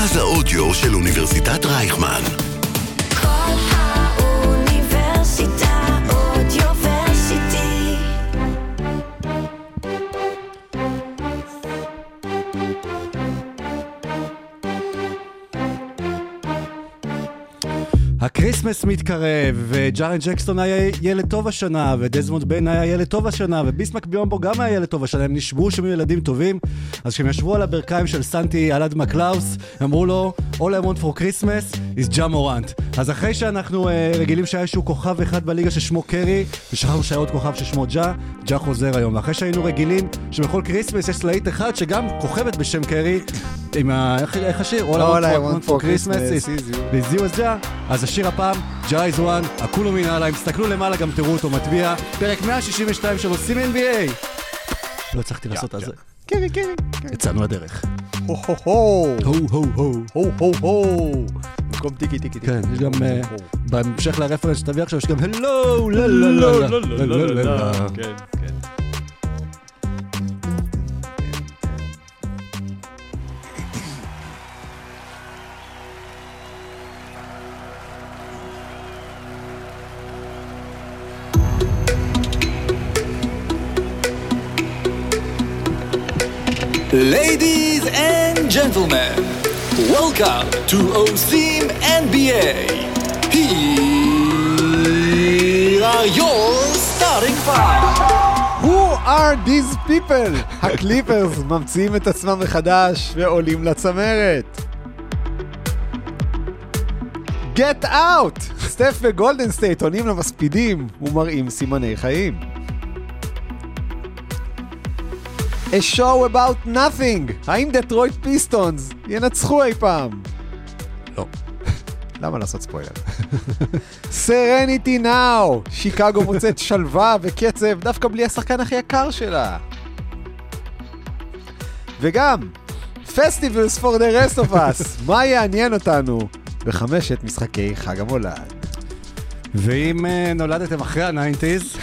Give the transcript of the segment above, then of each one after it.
מרכז האודיו של אוניברסיטת רייכמן. ה Christmas מתקרב, וג'ארן ג'קסון היה ילד טוב השנה, ודזמונד ביין היה ילד טוב השנה, וביסמק ביומבו גם היה ילד טוב השנה, הם נשבעו שהם ילדים טובים, אז כשהם ישבו על הברכיים של סנטי אלעד מקלאוס, אמרו לו, All I want for Christmas is ג'ה מורנט. אז אחרי שאנחנו uh, רגילים שהיה איזשהו כוכב אחד בליגה ששמו קרי, ושכחנו שהיה עוד כוכב ששמו ג'ה, ג'ה חוזר היום. ואחרי שהיינו רגילים שבכל קריסמס יש להיט אחד שגם כוכבת בשם קרי, עם ה... איך- איך השיר? All All I want for Christmas is is you. את ג'ה, אז השיר הפעם, ג'ה איז וואן, הכולו מנהליים, תסתכלו למעלה, גם תראו אותו מטביע, פרק 162 של עושים NBA. לא הצלחתי לעשות את זה. קרי, קרי. יצאנו לדרך. הו הו הו. הו הו הו. הו הו הו. במקום טיקי טיקי טיקי. כן, יש גם, אה, בהמשך לרפרנס שתביא עכשיו, יש גם הלו, לא, לא, לא, לא, לא, לא, לא, לא. כן, כן. Ladies and gentlemen, welcome to עושים NBA. Here are your starting five. Who are these people? הקליפרס ממציאים את עצמם מחדש ועולים לצמרת. Get out! סטף וגולדן סטייט עונים למספידים ומראים סימני חיים. A show about nothing! האם דטרויט פיסטונס ינצחו אי פעם? לא. למה לעשות ספוילר? Serenity now! שיקגו מוצאת שלווה וקצב דווקא בלי השחקן הכי יקר שלה. וגם, Festivus for the rest of us, מה יעניין אותנו בחמשת משחקי חג המולד? ואם אה, נולדתם אחרי ה nineties,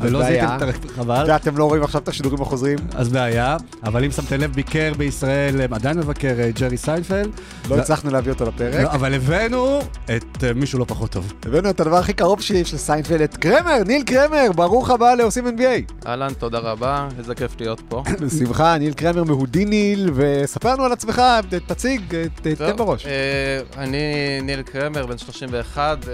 ולא. זיהיתם את חבל, ואתם לא רואים עכשיו את השידורים החוזרים? אז בעיה, אבל אם שמתם לב, ביקר בישראל, אה, עדיין מבקר אה, ג'רי סיינפלד, לא לא- הצלחנו להביא אותו לפרק. לא, אבל הבאנו את אה, מישהו לא פחות טוב. הבאנו את הדבר הכי קרוב שלי של סיינפלד, את קרמר, ניל קרמר, ברוך הבא לעושים NBA. אהלן, תודה רבה, איזה כיף להיות פה. בשמחה, ניל קרמר מהודיניל, וספר לנו על עצמך, תציג, ת- תן בראש. אני ניל קרמר, בן 31, אה,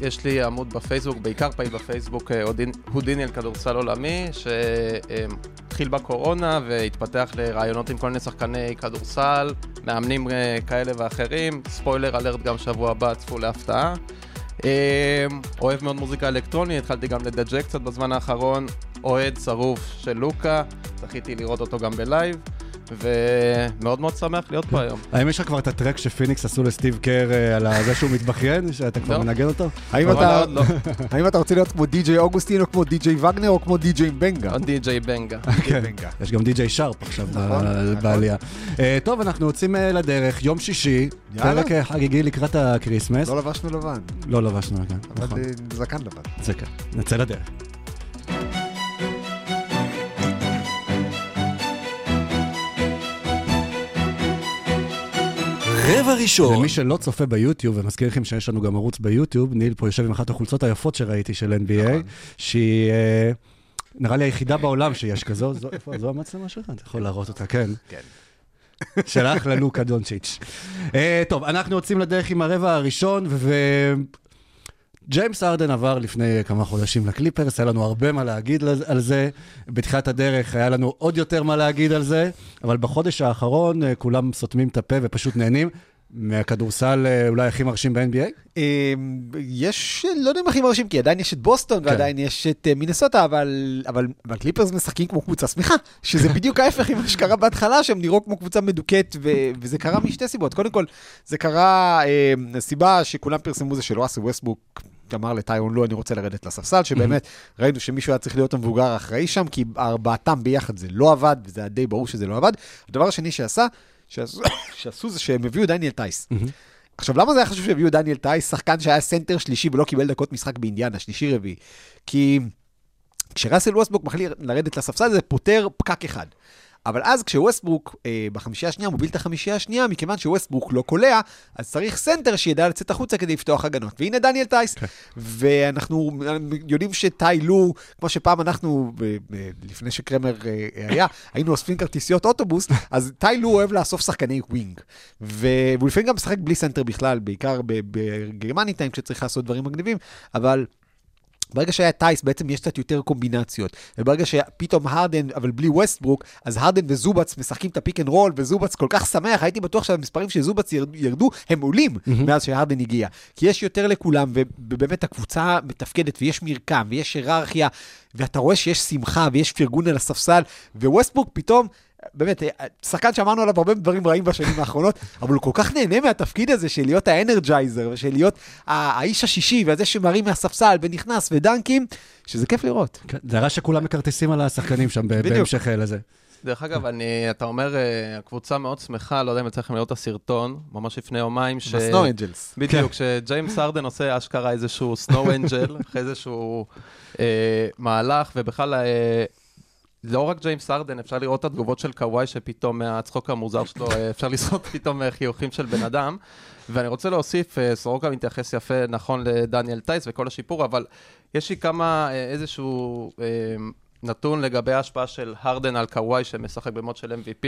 יש לי עמוד בפייסבוק, בעיקר פעיל בפייסבוק, הודין- הודיניל כדורסל עולמי, שהתחיל בקורונה והתפתח לראיונות עם כל מיני שחקני כדורסל, מאמנים אה, כאלה ואחרים, spoiler alert גם שבוע הבא, צפו להפתעה. אה, אוהב מאוד מוזיקה אלקטרונית, התחלתי גם לדג'ק קצת בזמן האחרון, אוהד שרוף של לוקה, זכיתי לראות אותו גם ב live, ומאוד מאוד שמח להיות פה היום. האם יש לך כבר את ה track שפיניקס עשו לסטיב קר אה, על זה שהוא מתבכיין, שאתה כבר לא. מנגן אותו? האם אתה- לא. האם אתה רוצה להיות כמו די.ג'יי אוגוסטין, או כמו די.ג'יי וגנר, או כמו די.ג'יי בנגה? עוד די.ג'יי בנגה. כן. בנגה. יש גם די.ג'יי שרפ עכשיו נכון, נכון. בעלייה. אה, טוב, אנחנו יוצאים אה, לדרך, יום שישי. פרק חגיגי לקראת ה Christmas. לא לבשנו לבן, לא לבשנו לבן, אבל נכון. זקן לבן. זה כן, נצא לדרך. רבע ראשון, למי שלא צופה ביוטיוב, ומזכיר לכם שיש לנו גם ערוץ ביוטיוב, ניל פה יושב עם אחת החולצות היפות שראיתי של NBA, שהיא אה, נראה לי היחידה בעולם שיש כזו, זו- איפה- זו המצלמה שלך? אתה יכול להראות אותה, כן. כן. שלח ללוקה דונצ'יץ'. אה, טוב, אנחנו יוצאים לדרך עם הרבע הראשון, ו... ג'יימס ארדן עבר לפני כמה חודשים לקליפרס, היה לנו הרבה מה להגיד על זה. בתחילת הדרך היה לנו עוד יותר מה להגיד על זה, אבל בחודש האחרון אה, כולם סותמים את הפה ופשוט נהנים מהכדורסל אה, אולי הכי מרשים ב-NBA. אה, יש, לא יודע אם הכי מרשים, כי עדיין יש את בוסטון כן. ועדיין יש את אה, מינסוטה, אבל, אבל, אבל קליפרס משחקים כמו קבוצה שמחה, שזה בדיוק ההפך ממה שקרה בהתחלה, שהם נראו כמו קבוצה מדוכאת, ו, וזה קרה משתי סיבות. קודם כל, זה קרה, אה, הסיבה שכולם פרסמו זה שראסל ווסטברוק אמר לטיירון לו, אני רוצה לרדת לספסל, שבאמת ראינו שמישהו היה צריך להיות המבוגר האחראי שם, כי ארבעתם ביחד זה לא עבד, וזה היה די ברור שזה לא עבד. הדבר השני שעשה, שעשו, שעשו זה שהם הביאו דניאל טייס. עכשיו, למה זה היה חשוב שהביאו דניאל טייס, שחקן שהיה סנטר שלישי ולא קיבל דקות משחק באינדיאנה, שלישי רביעי? כי כשראסל ווסטבוק מחליט לרדת לספסל, זה פותר פקק אחד. אבל אז כשווסטברוק אה, בחמישייה השנייה מוביל את החמישייה השנייה, מכיוון שווסטברוק לא קולע, אז צריך סנטר שידע לצאת החוצה כדי לפתוח הגנות. והנה דניאל טייס. כן. ואנחנו יודעים שטאי לו, כמו שפעם אנחנו, ב- ב- לפני שקרמר אה, היה, היינו אוספים כרטיסיות אוטובוס, אז טאי לו אוהב לאסוף שחקני ווינג. והוא לפעמים גם משחק בלי סנטר בכלל, בעיקר ב- בגארבג' טיים כשצריך לעשות דברים מגניבים, אבל... ברגע שהיה טייס, בעצם יש קצת יותר קומבינציות. וברגע שפתאום הרדן, אבל בלי ווסטברוק, אז הרדן וזובץ משחקים את ה pick and roll, וזובץ כל כך שמח, הייתי בטוח שהמספרים של זובץ ירד- ירדו, הם עולים מאז שהרדן הגיע. כי יש יותר לכולם, ובאמת הקבוצה מתפקדת, ויש מרקם, ויש היררכיה, ואתה רואה שיש שמחה, ויש פרגון על הספסל, וווסטברוק פתאום... באמת, אה, שחקן שאמרנו עליו הרבה דברים רעים בשנים האחרונות, אבל הוא כל כך נהנה מהתפקיד הזה של להיות ה energizer, ושל להיות האיש השישי, וזה שמרים מהספסל, ונכנס, ודנקים, שזה כיף לראות. כן, זה הרע שכולם מכרטיסים על השחקנים שם. בהמשך אה, לזה. דרך אגב, אני, אתה אומר, אה, הקבוצה מאוד שמחה, לא יודע אם יצא לכם לראות את הסרטון, ממש לפני יומיים, ש... ב snow angels. בדיוק, שג'יימס הרדן עושה אשכרה איזשהו snow angel, אחרי איזשהו אה, מהלך, ובכלל, אה, לא רק ג'יימס ארדן, אפשר לראות את התגובות של קוואי, שפתאום מהצחוק המוזר שלו, אה, אפשר לזרות פתאום אה, חיוכים של בן אדם. ואני רוצה להוסיף, אה, סורוקה מתייחס יפה, נכון, לדניאל טייס וכל השיפור, אבל יש לי כמה, איזשהו אה, נתון לגבי ההשפעה של הרדן על קוואי, שמשחק במוד של MVP.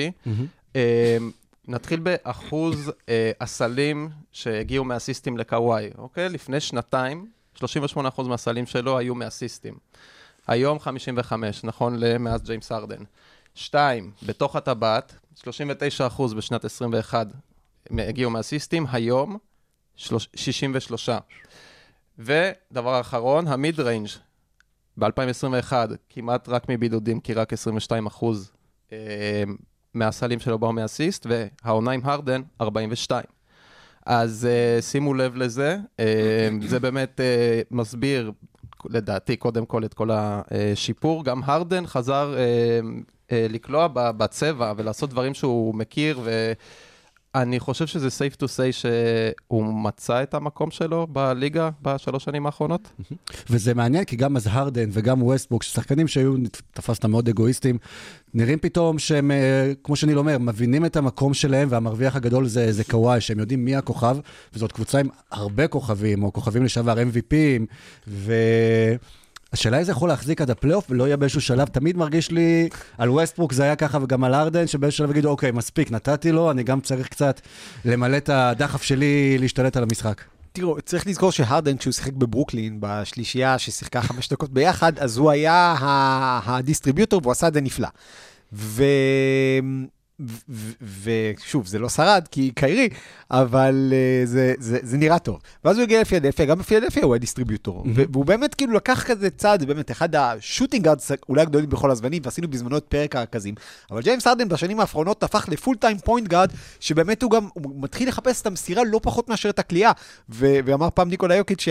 אה, נתחיל באחוז אה, הסלים שהגיעו מאסיסטים לקוואי, אוקיי? לפני שנתיים, 38% מהסלים שלו היו מאסיסטים. היום 55, נכון למאז ג'יימס הרדן. שתיים, בתוך הטבעת, 39% בשנת 21 הגיעו מאסיסטים, היום שלוש- 63. ודבר אחרון, ה mid range ב-2021, כמעט רק מבידודים, כי רק 22% אה, מהסלים שלו באו מאסיסט, והעונה עם הרדן, 42. אז uh, שימו לב לזה, uh, זה באמת uh, מסביר, לדעתי, קודם כל את כל השיפור. גם הרדן חזר uh, uh, לקלוע בצבע ולעשות דברים שהוא מכיר, ואני חושב שזה safe to say שהוא מצא את המקום שלו בליגה בשלוש שנים האחרונות. וזה מעניין, כי גם אז הרדן וגם ווסטבוק, שחקנים שהיו, תפסת מאוד אגואיסטים, נראים פתאום שהם, אה, כמו שניל אומר, מבינים את המקום שלהם, והמרוויח הגדול זה, זה קוואי, שהם יודעים מי הכוכב, וזאת קבוצה עם הרבה כוכבים, או כוכבים לשעבר, MVPים, ו... השאלה איזה יכול להחזיק עד הפלייאוף ולא יהיה באיזשהו שלב, תמיד מרגיש לי, על ווסטברוק זה היה ככה וגם על הרדן, שבאיזשהו שלב יגידו, אוקיי, מספיק, נתתי לו, אני גם צריך קצת למלא את הדחף שלי להשתלט על המשחק. תראו, צריך לזכור שהרדן, כשהוא שיחק בברוקלין, בשלישייה ששיחקה חמש דקות ביחד, אז הוא היה ה distributor והוא עשה את זה נפלא. ו... ושוב, זה לא שרד, כי קיירי, אבל אה, זה, זה, זה נראה טוב. ואז הוא הגיע לפילדלפיה, גם בפילדלפיה הוא היה distributor. ו- והוא באמת כאילו לקח כזה צעד, באמת אחד ה shooting guards אולי הגדולים בכל הזמנים, ועשינו בזמנו את פרק הרכזים. אבל ג'יימס הרדן בשנים האחרונות הפך ל full time point guard, שבאמת הוא גם, הוא מתחיל לחפש את המסירה לא פחות מאשר את הקליעה. ו- ואמר פעם ניקולה יוקיץ'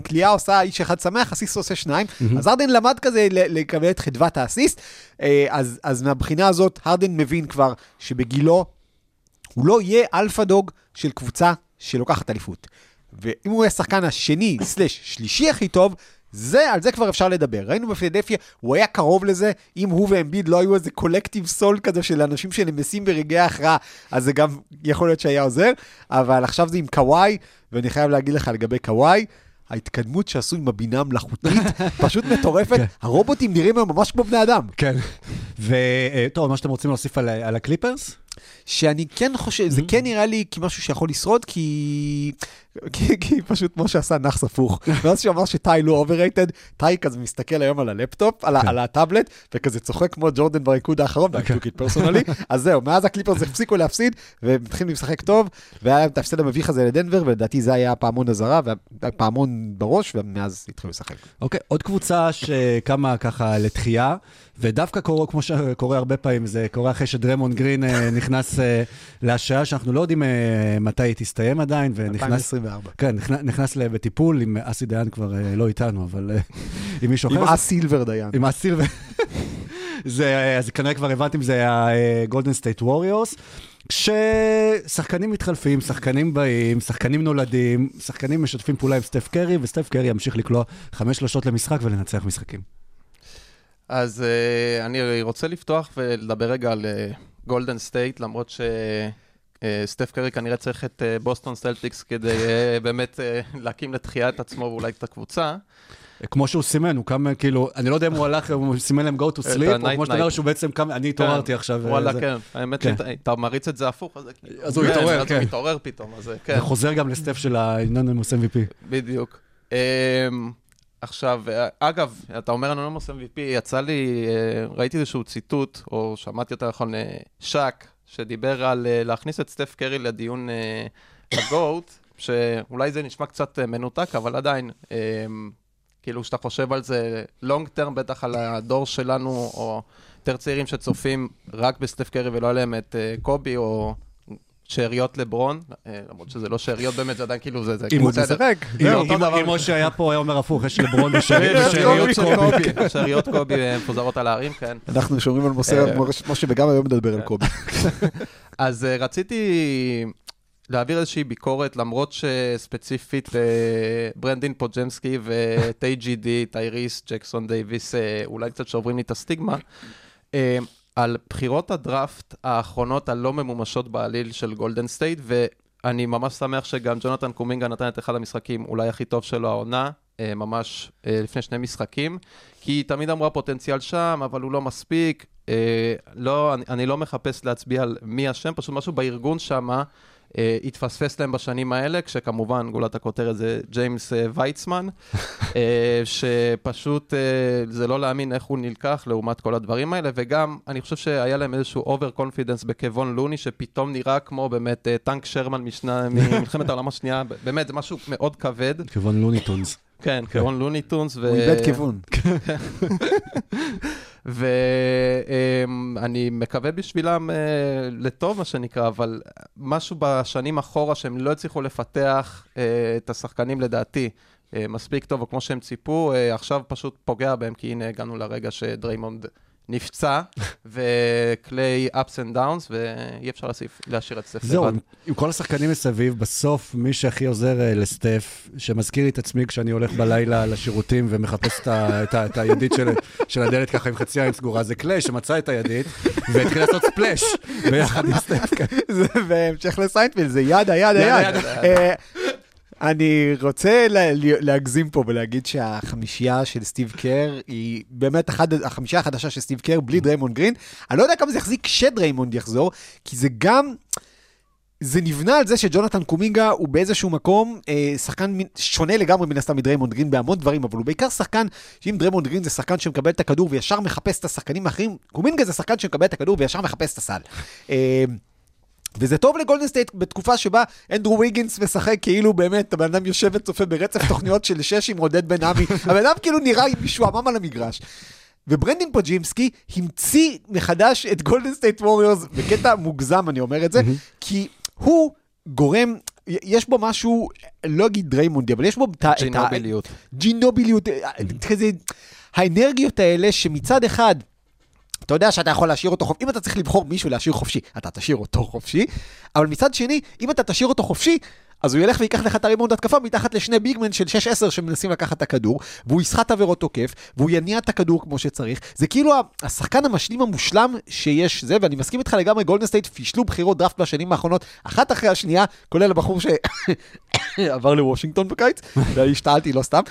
שקליעה עושה איש אחד שמח, אסיסט עושה שניים. אז הרדן למד כזה לקבל את חדוות האסיסט. אה, אז, אז מהבחינה הזאת, הרדן מבין כבר שבגילו הוא לא יהיה alpha dog של קבוצה שלוקחת אליפות. ואם הוא יהיה השחקן השני, סלש, שלישי הכי טוב, זה, על זה כבר אפשר לדבר. ראינו בפילדלפיה, הוא היה קרוב לזה, אם הוא ואמביד לא היו איזה collective soul כזה של אנשים שנמסים ברגעי ההכרעה, אז זה גם יכול להיות שהיה עוזר, אבל עכשיו זה עם קוואי, ואני חייב להגיד לך לגבי קוואי, ההתקדמות שעשו עם הבינה המלאכותית פשוט מטורפת, הרובוטים נראים היום ממש כמו בני אדם. כן. וטוב, מה שאתם רוצים להוסיף על, על הקליפרס? שאני כן חושב, זה כן נראה לי כמשהו שיכול לשרוד, כי... כי, כי פשוט כמו שעשה נאחס הפוך. ואז שהוא אמר שטאי לו overrated, טאי כזה מסתכל היום על הלפטופ, על, כן. על הטאבלט, וכזה צוחק כמו ג'ורדן בריקוד האחרון, took it personally. אז זהו, מאז הקליפרס הפסיקו להפסיד, והם מתחילים לשחק טוב, והיה להם את ההפסד המביך הזה לדנבר, ולדעתי זה היה פעמון אזהרה, והפעמון בראש, ומאז התחילו לשחק. אוקיי, עוד קבוצה שקמה ככה לתחייה, ודווקא קורה, כמו שקורה הרבה פעמים, זה קורה אחרי שדריימונד גרין אה, נכנס אה, להשעיה, שאנחנו לא יודעים אה, מתי היא תסתיים עדיין, ונכנס... 2024. כן, נכנס, נכנס ל- בטיפול, עם אסי דיין כבר אה, לא איתנו, אבל אה, עם מישהו אחר. עם אסי סילבר דיין. עם הסילבר. זה, אז כנראה כבר הבנתם, זה הגולדן סטייט ווריורס. כששחקנים מתחלפים, שחקנים באים, שחקנים נולדים, שחקנים משתפים פעולה עם סטף קרי, וסטף קרי ימשיך לקלוע חמש שלושות למשחק ולנצח משחקים. אז אה, אני רוצה לפתוח ולדבר רגע על גולדן סטייט, למרות ש... סטף קרי כנראה צריך את אה, בוסטון סלטיקס כדי אה, באמת אה, להקים לתחייה את עצמו ואולי את הקבוצה. כמו שהוא סימן, הוא קם כאילו, אני לא יודע אם הוא הלך, הוא סימן להם go to sleep, או כמו שאתה אומר. שהוא בעצם קם, אני התעוררתי עכשיו. וואלה. כן. האמת כן. שאתה מריץ את זה הפוך, אז. אז הוא כן, התעורר, אז כן. הוא מתעורר פתאום, אז כן. זה חוזר גם לסטף של האנונימוס MVP. בדיוק. אמ, עכשיו, אה, אגב, אתה אומר אנונימוס MVP, יצא לי, אה, ראיתי איזשהו ציטוט, או שמעתי יותר נכון, אה, שק, שדיבר על אה, להכניס את סטף קרי לדיון אה, הגוט, שאולי זה נשמע קצת אה, מנותק, אבל עדיין, אה, כאילו, כשאתה חושב על זה לונג טרם, בטח על הדור שלנו, או יותר צעירים שצופים רק בסטף קרי ולא עליהם את אה, קובי, או... שאריות לברון, אה, למרות שזה לא שאריות באמת, זה עדיין כאילו, זה... כאילו הוא בסדר. משחק. אם- משה היה פה, היה אומר הפוך, יש לברון שאריות ושאריות קובי. שאריות קובי אה, מפוזרות על הערים, כן. אנחנו שומרים על מוסר, אה, משה וגם היום מדבר על קובי. אז רציתי להעביר איזושהי ביקורת, למרות שספציפית ברנדין פוג'מסקי ו-TGD, טייריס, ג'קסון דייוויס, אולי קצת שוברים לי את הסטיגמה, על בחירות הדראפט האחרונות הלא ממומשות בעליל של גולדן סטייט, ואני ממש שמח שגם ג'ונתן קומינגה נתן את אחד המשחקים אולי הכי טוב שלו העונה, אה, ממש אה, לפני שני משחקים, כי תמיד אמרו הפוטנציאל שם, אבל הוא לא מספיק. אה, לא, אני, אני לא מחפש להצביע על מי אשם, פשוט משהו בארגון שם אה, התפספס להם בשנים האלה, כשכמובן גולת הכותרת זה ג'יימס אה, ויצמן, אה, שפשוט אה, זה לא להאמין איך הוא נלקח לעומת כל הדברים האלה, וגם אני חושב שהיה להם איזשהו over confidence ב קוון לוני, שפתאום נראה כמו באמת אה, טנק שרמן משנה, ממלחמת העולם השנייה, באמת זה משהו מאוד כבד. כיוון לוני טונס. כן, כיוון לוני טונס. הוא איבד כיוון. ואני מקווה בשבילם אה, לטוב, מה שנקרא, אבל משהו בשנים אחורה שהם לא הצליחו לפתח אה, את השחקנים לדעתי אה, מספיק טוב, או כמו שהם ציפו, עכשיו פשוט פוגע בהם, כי הנה הגענו לרגע שדריימונד נפצע, וקליי ups and downs, ואי אפשר להוסיף- להשאיר את סטף זהו, לבד. עם- עם כל השחקנים מסביב, בסוף מי שהכי עוזר אה, לסטף, שמזכיר לי את עצמי כשאני הולך בלילה לשירותים ומחפש את ה- את ה- את הידית של- של הדלת ככה עם חצי עין סגורה, זה קליי שמצא את הידית והתחיל לעשות ספלאש ביחד עם סטף. כן. זה בהמשך לסיינפלד, זה יד היד יד, היד. אני רוצה לה- להגזים פה ולהגיד שהחמישייה של סטיב קר היא באמת אחד, החמישייה החדשה של סטיב קר בלי דריימונד גרין. אני לא יודע כמה זה יחזיק כשדריימונד יחזור, כי זה גם... זה נבנה על זה שג'ונתן קומינגה הוא באיזשהו מקום אה, שחקן מין- שונה לגמרי מן הסתם מדריימונד גרין בהמון דברים, אבל הוא בעיקר שחקן, שאם דריימונד גרין זה שחקן שמקבל את הכדור וישר מחפש את השחקנים האחרים, קומינגה זה שחקן שמקבל את הכדור וישר מחפש את הסל. אה, וזה טוב לגולדן סטייט בתקופה שבה אנדרו ויגינס משחק כאילו באמת, הבן אדם יושב וצופה ברצף תוכניות של שש עם עודד בן עמי, הבן אדם כאילו נראה משועמם על המגרש. וברנדין פודג'מסקי המציא מחדש את גולדן סטייט ווריורס, בקטע מוגזם אני אומר את זה, כי הוא גורם, יש בו משהו, לא אגיד דריימונדי, אבל יש בו את ה... ג'ינוביליות. ג'ינוביליות, האנרגיות האלה שמצד אחד, אתה יודע שאתה יכול להשאיר אותו חופשי, אם אתה צריך לבחור מישהו להשאיר חופשי, אתה תשאיר אותו חופשי, אבל מצד שני, אם אתה תשאיר אותו חופשי, אז הוא ילך ויקח לך את הריבאונד התקפה מתחת לשני big man של 6-10 שמנסים לקחת את הכדור, והוא יסחט עבירות תוקף, והוא יניע את הכדור כמו שצריך. זה כאילו השחקן המשלים המושלם שיש זה, ואני מסכים איתך לגמרי, גולדן סטייט פישלו בחירות דראפט בשנים האחרונות, אחת אחרי השנייה, כולל הבחור שעבר לוושינגטון בקיץ, והשתעלתי לא סתם.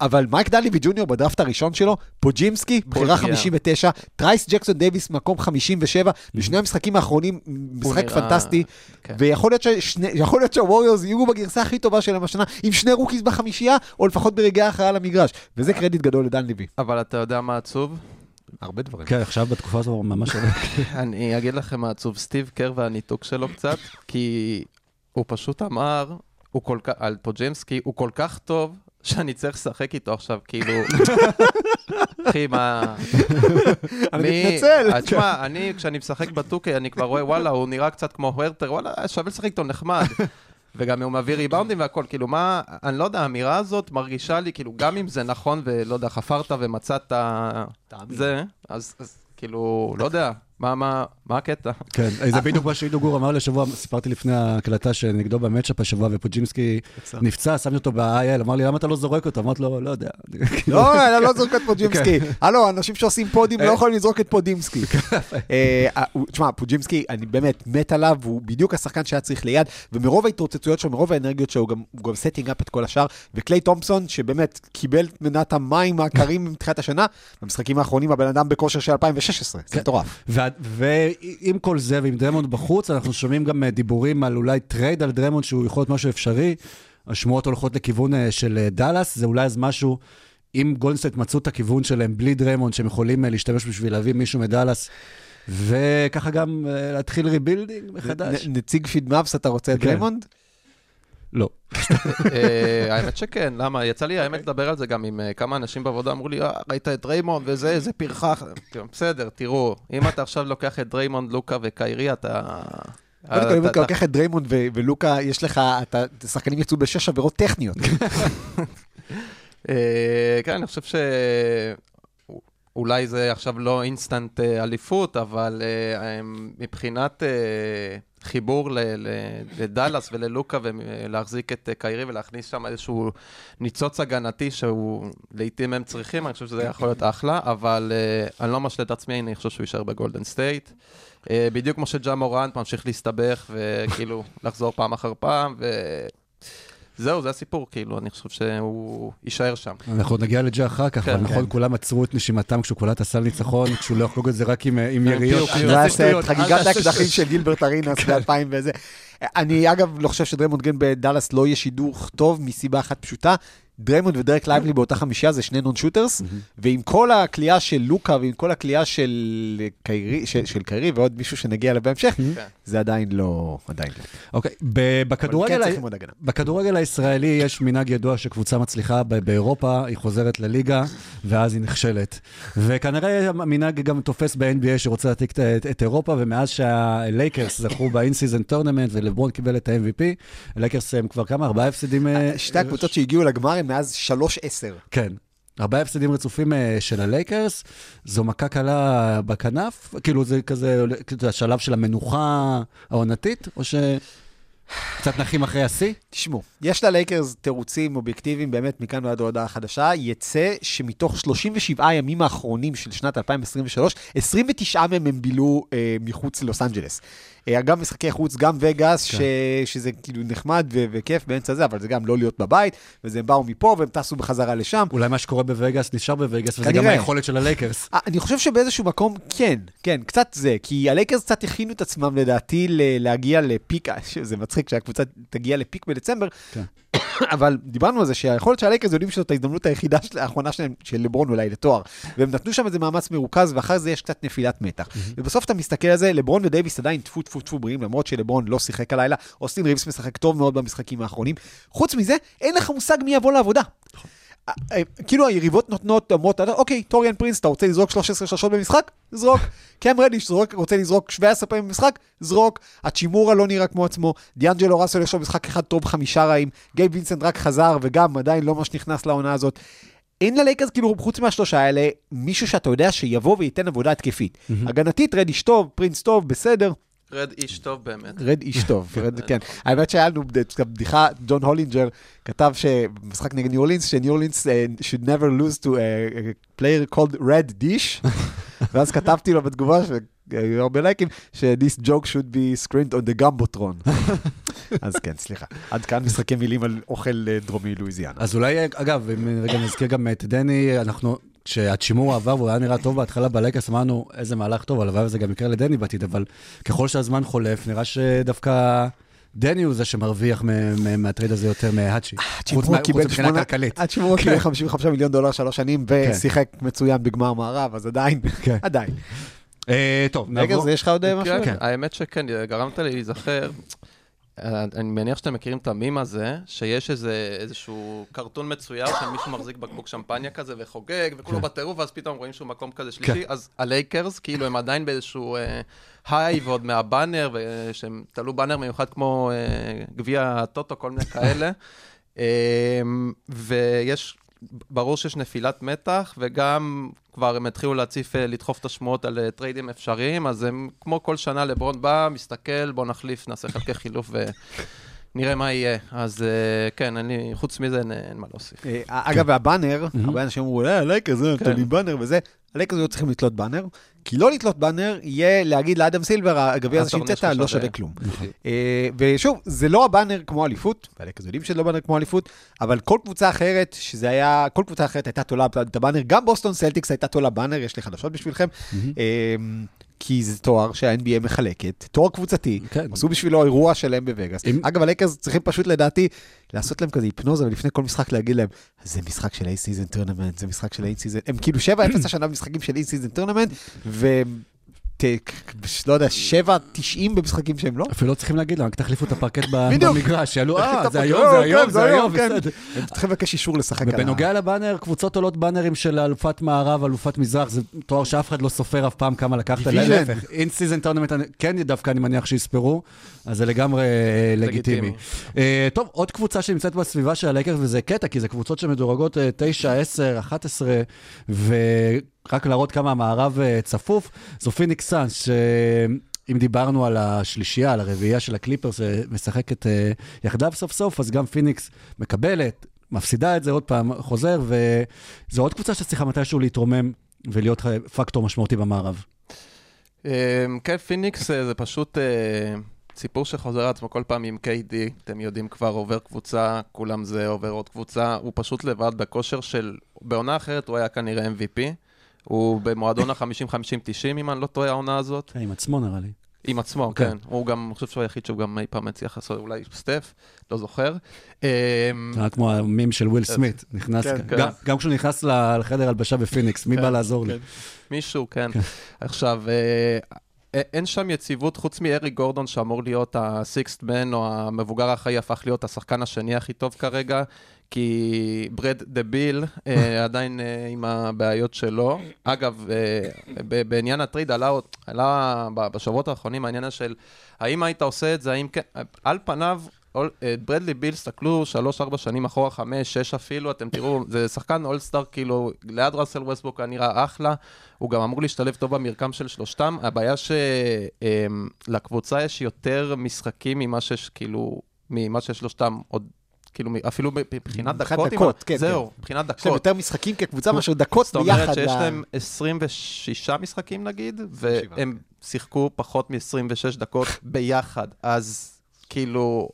אבל מייק דנליבי ג'וניור בדראפט הראשון שלו, פודג'מסקי, בחירה 19, טרייס ג'קסון דייוויס מקום 57, בשני המשחקים האחרונים, משחק פנטסטי, כן. ויכול להיות שהווריורס יהיו בגרסה הכי טובה שלהם השנה, עם שני rookies בחמישייה, או לפחות ברגעי ההכרעה על המגרש, וזה קרדיט גדול לדנליבי. אבל אתה יודע מה עצוב? הרבה דברים. כן, עכשיו בתקופה הזו ממש. אני אגיד לכם מה עצוב, סטיב קר והניתוק שלו קצת, כי הוא פשוט אמר, הוא כל כך, על פוג'מסקי, הוא כל כך טוב, שאני צריך לשחק איתו עכשיו, כאילו... אחי, מה... אני מתנצל. אה, תשמע, אני, כשאני משחק בטוקי, אני כבר רואה, וואלה, הוא נראה קצת כמו הרטר, וואלה, שווה לשחק איתו נחמד. וגם הוא מביא ריבאונדים והכל, כאילו, מה, אני לא יודע, האמירה הזאת מרגישה לי, כאילו, גם אם זה נכון, ולא יודע, חפרת ומצאת זה, אז, אז כאילו, לא יודע, מה, מה, מה הקטע? כן, זה בדיוק מה שעידו גור אמר לי השבוע, סיפרתי לפני ההקלטה שנגדו ב matchup השבוע, ופודג'מסקי נפצע, שמתי אותו ב-IL, אמר לי, למה אתה לא זורק אותו? אמרתי לו, לא יודע. לא, אני לא זורק את פודג'מסקי. הלו, אנשים שעושים פודים לא יכולים לזרוק את. אה, אה, הוא- תשמע, פודג'מסקי, אני באמת מת עליו, הוא בדיוק השחקן שהיה צריך ליד, ומרוב ההתרוצצויות שלו, מרוב האנרגיות שלו, הוא גם- הוא גם stepping up את כל השאר, וקליי תומפסון, שבאמת קיבל את מנת המים הקרים מתחילת השנה, במשחקים האחרונים הבן אדם בכושר של 2016, זה מטורף. ועם כל זה, ועם דריימונד בחוץ, אנחנו שומעים גם אה, דיבורים על אולי trade על דריימונד, שהוא יכול להיות משהו אפשרי. השמועות הולכות לכיוון אה, של אה, דאלאס, זה אולי אז משהו, אם גולדן סטייט מצאו את הכיוון שלהם בלי דריימונד, שהם יכולים להשתמש בשביל להביא מישהו מדאלאס, וככה גם להתחיל rebuilding מחדש. נ- נציג פיד מאפס, אתה רוצה את כן. דריימונד? לא. אה, האמת שכן, למה? יצא לי האמת לדבר על זה גם עם אה, כמה אנשים בעבודה, אמרו לי, "אה, ראית את דריימונד וזה, איזה פרחח. כאילו, בסדר, תראו, אם אתה עכשיו לוקח את דריימונד, לוקה וקיירי, אתה... קודם כל, אם אתה- לוקח את דריימונד ו- ולוקה, יש לך, אתה, השחקנים יצאו בשש עבירות טכניות. כן, אני חושב ש... אולי זה עכשיו לא אינסטנט אה, אליפות, אבל אה, מבחינת אה, חיבור לדאלאס וללוקה ולהחזיק את קיירי ולהכניס שם איזשהו ניצוץ הגנתי שהוא לעיתים הם צריכים, אני חושב שזה יכול להיות אחלה, אבל אני לא משלה את עצמי, אני חושב שהוא יישאר בגולדן סטייט. בדיוק כמו שג'ה מורנט ממשיך להסתבך וכאילו לחזור פעם אחר פעם, ו... זהו, זה הסיפור, כאילו, אני חושב שהוא יישאר שם. אנחנו עוד נגיע לג'ה אחר כך, כן, אבל נכון, כן. כולם עצרו את נשימתם כשהוא קלע את הסל ניצחון, כשהוא לא יחגוג את זה רק עם, כן, יריות. חגיגת האקדחים. של גילברט ארינס ב-2000 וזה. אני אגב לא חושב שדריימונד גרין בדאלאס לא יהיה שידוך טוב מסיבה אחת פשוטה. דריימונד ודרק לייבלי באותה חמישייה זה שני non shooters, ועם כל הקליעה של לוקה ועם כל הקליעה של קיירי, של, של קיירי ועוד מישהו שנגיע אליו בהמשך, כן. זה עדיין לא, עדיין לא. אוקיי, בכדורגל... כן. בכדורגל הישראלי יש מנהג ידוע שקבוצה מצליחה ב- באירופה, היא חוזרת לליגה, ואז היא נכשלת. וכנראה המנהג גם תופס ב-NBA שרוצה להעתיק את- את, את אירופה, ומאז שהלייקרס זכו ב-in-season tournament ולברון קיבל את ה-MVP, הלייקרס הם כבר כמה? ארבעה הפסדים? אה, שתי הקבוצות שהגיעו לגמר הם מאז 3-10. כן. ארבעה הפסדים רצופים אה, של הלייקרס, זו מכה קלה בכנף, כאילו זה כזה, זה השלב של המנוחה העונתית, או שקצת נחים אחרי השיא? תשמעו, יש ללייקרס תירוצים אובייקטיביים באמת מכאן ועד ההודעה החדשה. יצא שמתוך 37 הימים האחרונים של שנת 2023, 29 מהם הם בילו אה, מחוץ ללוס אנג'לס. אה, גם משחקי חוץ, גם וגאס, ש... שזה כאילו נחמד ו... וכיף באמצע זה, אבל זה גם לא להיות בבית, וזה הם באו מפה והם טסו בחזרה לשם. אולי מה שקורה בווגאס נשאר בווגאס, וזה. גם היכולת של הלייקרס. אה, אני חושב שבאיזשהו מקום כן, כן, קצת זה, כי הלייקרס קצת הכינו את עצמם לדעתי ל- להגיע ל peak, זה מצחיק שהקבוצה תגיע ל peak בדצמבר, כן. אבל דיברנו על זה שהיכולת של הלייקרס יודעים שזאת ההזדמנות היחידה של- האחרונה שלהם, של לברון אולי לתואר, והם נתנו שם איזה מאמץ מרוכז, ואחרי זה יש קצת נפילת מתח. ובסוף אתה מסתכל על זה, לברון ודייוויס עדיין טפו טפו טפו בריאים, למרות שלברון לא שיחק הלילה, אוסטין ריבס משחק טוב מאוד במשחקים האחרונים. חוץ מזה, אין לך מושג מי יבוא לעבודה. אה, אה, כאילו היריבות נותנות, אומרות, אוקיי, טוריאן פרינס, אתה רוצה לזרוק 13 שלשות במשחק? זרוק. קם רדיש זרוק, רוצה לזרוק 17 פעמים במשחק? זרוק. האצ'ימורה לא נראה כמו עצמו, דיאנג'לו ראסל יש לו משחק אחד טוב, חמישה רעים, גייב וינסנט רק חזר, וגם עדיין לא ממש נכנס לעונה הזאת. אין ללייקרס, כאילו, חוץ מהשלושה האלה, מישהו שאתה יודע שיבוא וייתן עבודה התקפית. הגנתית, רדיש טוב, פרינס טוב, בסדר, רד איש טוב באמת. רד איש טוב, רד, כן. האמת שהיה לנו בד- בדיחה, ג'ון הולינג'ר כתב שבמשחק נגד ניו אורלינס, שניו אורלינס uh, should never lose to a, a player called red dish, ואז כתבתי לו בתגובה, שהיו הרבה לייקים, ש-this joke should be screened on the gumbotron. אז כן, סליחה. עד כאן משחקי מילים על אוכל אה, דרומי לואיזיאנה. אז אולי, אגב, אם רגע נזכיר גם את דני, אנחנו, כשהאצ'ימורה עבר והוא היה נראה טוב בהתחלה בלייקרס, אמרנו, איזה מהלך טוב, הלוואי וזה גם יקרה לדני בעתיד, אבל ככל שהזמן חולף, נראה שדווקא דני הוא זה שמרוויח מ- מ- מהטרייד הזה יותר מהאצ'י. חוץ מה- חוץ מבחינה כלכלית. האצ'ימורה קיבל 55 מיליון דולר שלוש שנים, ושיחק מצוין בגמר מערב, אז עדיין, כן. עדיין. אה, טוב, רגע, נעבור. זה יש לך עוד אה, משהו? כן, האמת שכן, גרמת לי להיזכר. אה, אני מניח שאתם מכירים את המים הזה, שיש איזה, איזשהו קרטון מצויר של מישהו מחזיק בקבוק שמפניה כזה וחוגג, וכולו בטירוף, ואז פתאום רואים שהוא מקום כזה שלישי, אז הלייקרס, כאילו הם עדיין באיזשהו אה, היי, ועוד מהבאנר, שהם תלו באנר מיוחד כמו אה, גביע הטוטו, כל מיני כאלה. אה, ויש ברור שיש נפילת מתח, וגם כבר הם התחילו להציף, אה, לדחוף את השמועות על אה, טריידים אפשריים, אז הם, כמו כל שנה, לברון בא, מסתכל, בוא נחליף, נעשה חלקי חילוף ונראה מה יהיה. אז אה, כן, אין לי, חוץ מזה אין, אין מה להוסיף. אגב, הבאנר, הרבה אנשים אמרו, אה, לייקרס, אה, תולים באנר וזה. הלייקרס היו צריכים לתלות באנר, כי לא לתלות באנר יהיה להגיד לאדם סילבר, הגביע הזה הטורניר שהמצאת לא שווה. כלום. אה, ושוב, זה לא הבאנר כמו אליפות, והלייקרס יודעים שזה לא באנר כמו אליפות, אבל כל קבוצה אחרת, שזה היה, כל קבוצה אחרת הייתה תולה את הבאנר, גם בוסטון סלטיקס הייתה תולה באנר, יש לי חדשות בשבילכם. כי זה תואר שה-NBA מחלקת, תואר קבוצתי, כן. עשו בשבילו אירוע שלם בווגאס. אם- אגב, הלייקרס צריכים פשוט לדעתי לעשות להם כזה היפנוזה, ולפני כל משחק להגיד להם, זה משחק של In-Season Tournament, זה משחק של In-Season, הם כאילו 7-0 השנה במשחקים של In-Season Tournament, ו... לא יודע, 7-90 במשחקים שהם לא. אפילו לא צריכים להגיד להם, רק תחליפו את הפרקט. במגרש, יעלו, אה, את זה היום, זה היום, זה היום, כן. בסדר. הם צריכים לבקש אישור לשחק על ה... ובנוגע לבאנר, קבוצות עולות באנרים של אלופת מערב, אלופת מזרח, זה תואר שאף אחד לא סופר אף פעם כמה לקחת. להפך. In-Season Tournament, כן דווקא אני מניח שיספרו, אז זה לגמרי אה, לגיטימי. אה, טוב, עוד קבוצה שנמצאת בסביבה של הלייקרס, וזה קטע, כי זה קבוצות שמדורגות אה, 9, 10, 11, ורק להראות כמה המערב אה, צפוף, זו פיניקס סאנס, שאם דיברנו על השלישייה, על הרביעייה של הקליפרס, משחקת אה, יחדיו סוף סוף, אז גם פיניקס מקבלת, מפסידה את זה עוד פעם, חוזר, וזו עוד קבוצה שצריכה מתישהו להתרומם ולהיות פקטור משמעותי במערב. כן, פיניקס אה, זה פשוט אה, סיפור שחוזר על עצמו כל פעם עם KD, אתם יודעים כבר, עובר קבוצה, כולם זה עובר עוד קבוצה, הוא פשוט לבד בכושר של, בעונה אחרת הוא היה כנראה MVP, הוא במועדון ה-50-50-90, אם אני לא טועה, העונה הזאת, כן, עם עצמו נראה לי. עם עצמו, כן. כן. הוא גם, אני חושב שהוא היחיד שהוא גם אי פעם הצליח לעשות, אולי סטף, לא זוכר. אמ, זה היה כמו המים של וויל סמית, נכנס, כן, כן. גם- גם כשהוא נכנס לחדר הלבשה בפיניקס, מי כן, בא לעזור לי? כן. מישהו, כן. עכשיו, אה, אין שם יציבות חוץ מארי גורדון שאמור להיות הסיקסט מן או המבוגר האחראי הפך להיות השחקן השני הכי טוב כרגע, כי ברד דביל אה, עדיין אה, עם הבעיות שלו. אגב, אה, בעניין הטריד עלה, עלה בשבועות האחרונים העניין של האם היית עושה את זה, האם כן, על פניו... ברדלי ביל, סתכלו שלוש-ארבע שנים אחורה, חמש, שש אפילו, אתם תראו, זה שחקן אולסטאר, כאילו, ליד ראסל ווסטבוק היה נראה אחלה, הוא גם אמור להשתלב טוב במרקם של שלושתם. הבעיה שלקבוצה יש יותר משחקים ממה שיש, כאילו, ממה שיש שלושתם, עוד, כאילו, אפילו מבחינת דקות. דקות, כן, זהו, מבחינת יש להם דקות. יותר משחקים כקבוצה מאשר דקות זאת אומרת ביחד. שיש להם 26 משחקים נגיד, והם שיחקו פחות מ-26 דקות ביחד, אז כאילו,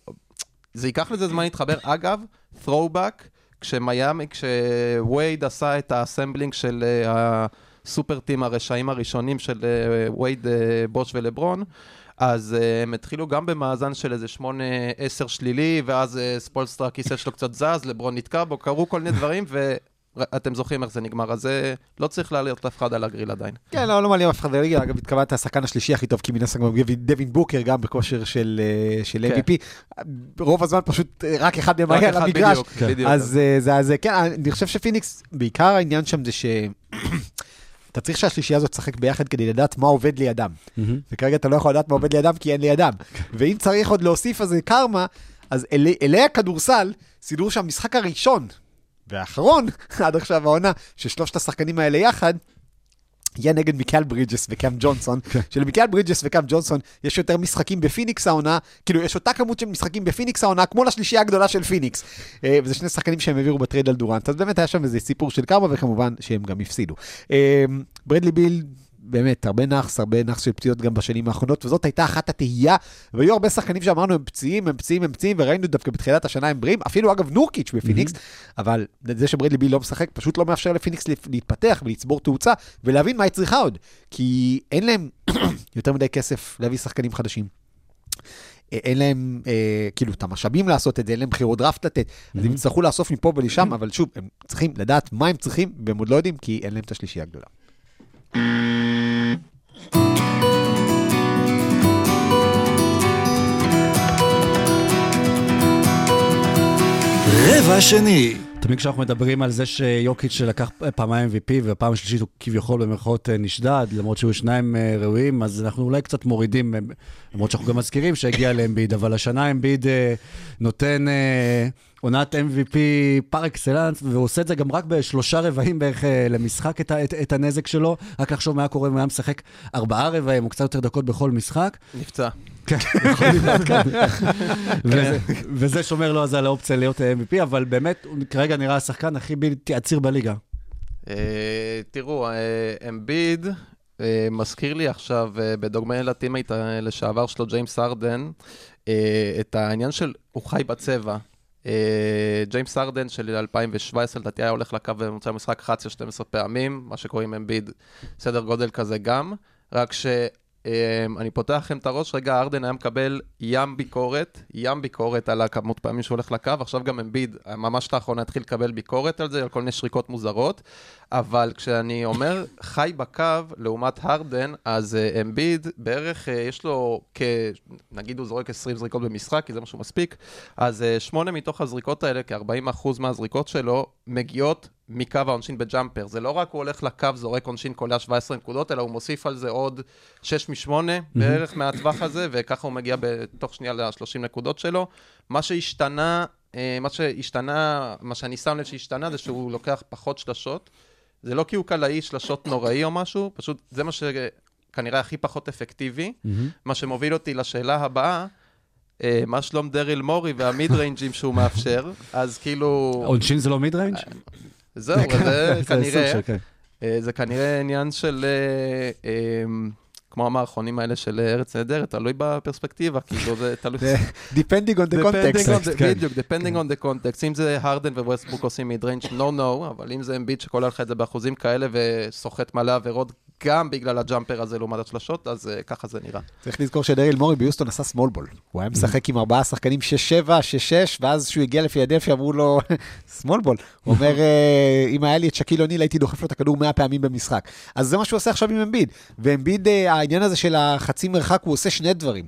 זה ייקח לזה זמן להתחבר. אגב, throwback, כשמיאמי, כשווייד עשה את ה assembling של אה, ה super team הרשעים הראשונים של אה, וייד, אה, בוש ולברון, אז אה, הם התחילו גם במאזן של איזה 8-10 שלילי, ואז אה, ספולסטרה, הכיסא שלו קצת זז, לברון נתקע בו, קרו כל מיני דברים, ואתם זוכרים איך זה נגמר, אז זה לא צריך לעלות אף אחד על הגריל עדיין. כן, לא, לא מעלים אף אחד בליגה, אגב, התכוונת השחקן השלישי הכי טוב, כי מן הסתם דווין- בוקר, גם בכושר של אה, של כן. MVP. רוב הזמן פשוט אה, רק אחד מהם היה על המגרש. בדיוק, כן. בדיוק. אז אה, זה, אז אה, כן, אני חושב שפיניקס, בעיקר העניין שם זה ש... אתה צריך שהשלישייה הזאת תשחק ביחד כדי לדעת מה עובד לידם. מהמם. וכרגע אתה לא יכול לדעת מה עובד לידם כי אין לידם. ואם צריך עוד להוסיף איזה קרמה, אז אלי, אלי הכדורסל סידרו שהמשחק הראשון והאחרון עד עכשיו העונה, ששלושת השחקנים האלה יחד, יהיה נגד מיקל ברידג'ס וקאם ג'ונסון, שלמיקל ברידג'ס וקאם ג'ונסון יש יותר משחקים בפיניקס העונה, כאילו יש אותה כמות של משחקים בפיניקס העונה, כמו לשלישייה הגדולה של פיניקס. אה, וזה שני שחקנים שהם העבירו בטרייד על דורנט, אז באמת היה שם איזה סיפור של קרמה, וכמובן שהם גם הפסידו. אה, ברדלי ביל, באמת, הרבה נאחס, הרבה נאחס של פציעות גם בשנים האחרונות, וזאת הייתה אחת התהייה, והיו הרבה שחקנים שאמרנו הם פציעים, הם פציעים, הם פציעים, וראינו דווקא בתחילת השנה הם בריאים, אפילו אגב נורקיץ' בפיניקס, אבל זה שברדלי ביל לא משחק, פשוט לא מאפשר לפיניקס להת- להתפתח ולצבור תאוצה, ולהבין מה היא צריכה עוד, כי אין להם יותר מדי כסף להביא שחקנים חדשים. אין להם, אה, כאילו, את המשאבים לעשות את זה, אין להם בחירות דראפט לתת, אז הם יצטרכו לאסוף מפה ולשם, אבל שוב, הם צריכים לדעת מה הם צריכים, והם עוד לא יודעים, כי אין להם את השלישייה הגדולה. רבע שני. תמיד כשאנחנו מדברים על זה שיוקיץ' לקח פעמיים MVP והפעם השלישית הוא כביכול במרכאות אה, נשדד, למרות שהיו שניים אה, ראויים, אז אנחנו אולי קצת מורידים, אה, למרות שאנחנו גם מזכירים שהגיע לאמביד, אבל השנה אמביד נותן עונת MVP פר אקסלנס, והוא עושה את זה גם רק בשלושה רבעים בערך אה, למשחק, את, את, את הנזק שלו. רק לחשוב מה היה קורה אם הוא היה משחק ארבעה רבעים, או קצת יותר דקות בכל משחק. נפצע. כן, יכול להיות, כן. וזה- שומר לו אז על האופציה להיות אה, MVP, אבל באמת, הוא כרגע נראה השחקן הכי בלתי עציר בליגה. אה, תראו, אמביד מזכיר לי עכשיו, בדוגמה ל teammate אה, לשעבר שלו, ג'יימס ארדן, את העניין של הוא חי בצבע. אה, ג'יימס ארדן של 2017, לדעתי היה הולך לקו בממוצע המשחק 11 12 פעמים, מה שקוראים אמביד, סדר גודל כזה גם, רק ש... אה, פותח לכם את הראש, רגע, הארדן היה מקבל ים ביקורת, ים ביקורת על הכמות פעמים שהוא הולך לקו, עכשיו גם אמביד, ממש לאחרונה התחיל לקבל ביקורת על זה, על כל מיני שריקות מוזרות, אבל כשאני אומר חי בקו לעומת הארדן, אז אה, אמביד בערך אה, יש לו כ... נגיד הוא זורק 20 זריקות במשחק, כי זה מה שהוא מספיק, אז אה, שמונה מתוך הזריקות האלה, כ-40% מהזריקות שלו, מגיעות מקו העונשין בג'אמפר. זה לא רק הוא הולך לקו, זורק עונשין, קולע 17 נקודות, אלא הוא מוסיף על זה עוד 6 מ-8 בערך מהטווח הזה, וככה הוא מגיע בתוך שנייה ל-30 נקודות שלו. מה שהשתנה, מה שהשתנה, מה שאני שם לב שהשתנה זה שהוא לוקח פחות שלשות. זה לא כי הוא קלעי שלשות נוראי או משהו, פשוט זה מה שכנראה הכי פחות אפקטיבי. מה שמוביל אותי לשאלה הבאה, אה, מה שלום דריל מורי וה mid range ים שהוא מאפשר, אז כאילו... עונשין זה לא mid range? זהו, זה כנראה, כן. אה, זה כנראה עניין של, אה, אה, כמו המערכונים האלה של ארץ נהדרת, תלוי בפרספקטיבה, כאילו זה תלוי... Depending on the Depending context. on the- כן. בדיוק, depending on the context. אם זה הרדן וווסטבוק עושים mid range no no, אבל אם זה אמביד שכולל לך את זה באחוזים כאלה וסוחט מלא עבירות גם בגלל הג'אמפר הזה לעומת השלשות, אז אה, ככה זה נראה. צריך לזכור שדריל מורי ביוסטון עשה ball. הוא היה משחק עם ארבעה שחקנים 6-7, 6-6, ואז כשהוא הגיע לפילדלפיה אמרו לו, ball. הוא אומר, "אה, אם היה לי את שקיל אוניל הייתי דוחף לו את הכדור 100 פעמים במשחק. אז זה מה שהוא עושה עכשיו עם אמביד. ואמביד, אה, העניין הזה של החצי מרחק, הוא עושה שני דברים.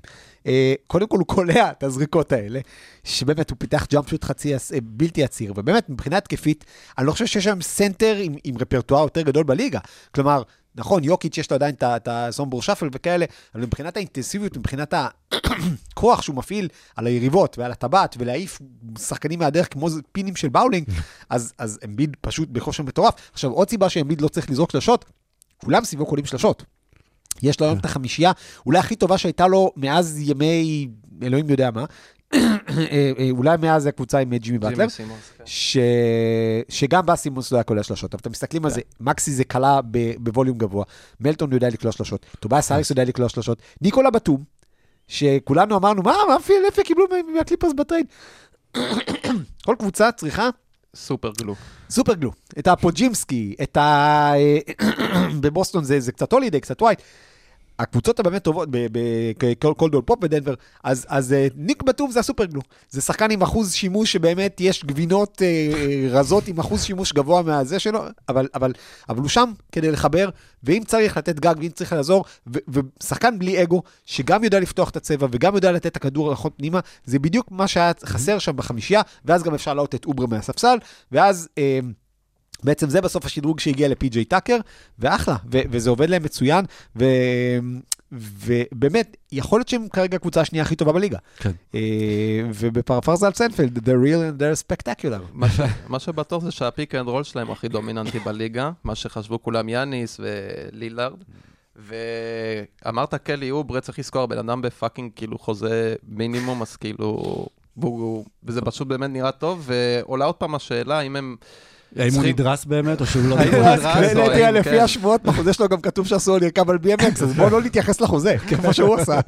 אה, קודם כל הוא קולע את הזריקות האלה, שבאמת הוא פיתח jump shot חצי אה, בלתי עציר, ובאמת מבחינה התקפית, אני לא חושב שיש שם סנטר עם, עם רפרטואר יותר גדול בליגה. כלומר, נכון, יוקיץ' יש לו עדיין את הסומבור שאפל וכאלה, אבל מבחינת האינטנסיביות, מבחינת הכוח שהוא מפעיל על היריבות ועל הטבעת, ולהעיף שחקנים מהדרך כמו פינים של באולינג, אז, אז אמביד פשוט בכושר מטורף. עכשיו, עוד סיבה שאמביד לא צריך לזרוק שלשות, כולם סביבו קולעים שלשות. יש לו היום את החמישייה, אולי הכי טובה שהייתה לו מאז ימי, אלוהים יודע מה, אולי מאז הקבוצה עם ג'ימי באטלר, כן. ש... שגם בן סימונס לא היה קולע שלשות, אבל אתם מסתכלים על זה, מקסי זה קלע בווליום גבוה, מלטון יודע לקלוע שלשות, טוביאס האריס יודע לקלוע שלשות, ניקולה בטום, שכולנו אמרנו, מה, מה פילדלפיה קיבלו מה- מהקליפרס בטרייד? כל קבוצה צריכה super glue. super glue, את הפודז'מסקי, את ה... בבוסטון זה קצת הולידי, קצת ווייט. הקבוצות הבאמת טובות, קולדוול פופ בדנבר, אז, אז אה, ניק בטום זה ה super glue. זה שחקן עם אחוז שימוש שבאמת יש גבינות אה, רזות עם אחוז שימוש גבוה מהזה שלו, אבל, אבל, אבל הוא שם כדי לחבר, ואם צריך לתת גג ואם צריך לעזור, ו, ושחקן בלי אגו, שגם יודע לפתוח את הצבע וגם יודע לתת את הכדור הלאה פנימה, זה בדיוק מה שהיה חסר שם בחמישייה, ואז גם אפשר לעלות את אוברה מהספסל, ואז... אה, בעצם זה בסוף השדרוג שהגיע לפי.ג'יי טאקר, ואחלה, ו- וזה עובד להם מצוין, ו- ובאמת, יכול להיות שהם כרגע הקבוצה השנייה הכי טובה בליגה. כן. אה, ובפרפרזה על סיינפלד, they're real and they're spectacular. מה ש- מה שבטוח זה שה pick and roll שלהם הכי דומיננטי בליגה, מה שחשבו כולם יאניס ולילארד. ואמרת קלי אוברה, צריך לזכור, בן אדם ב fucking כאילו חוזה מינימום, אז כאילו... וזה פשוט באמת נראה טוב, ועולה עוד פעם השאלה אם הם... האם הוא נדרס באמת, או שהוא לא נדרס? נדיה, האם לפי כן. השמועות בחוזה שלו גם כתוב שאסור לרכב על BMX, אז בואו לא נתייחס לחוזה, כמו שהוא עשה.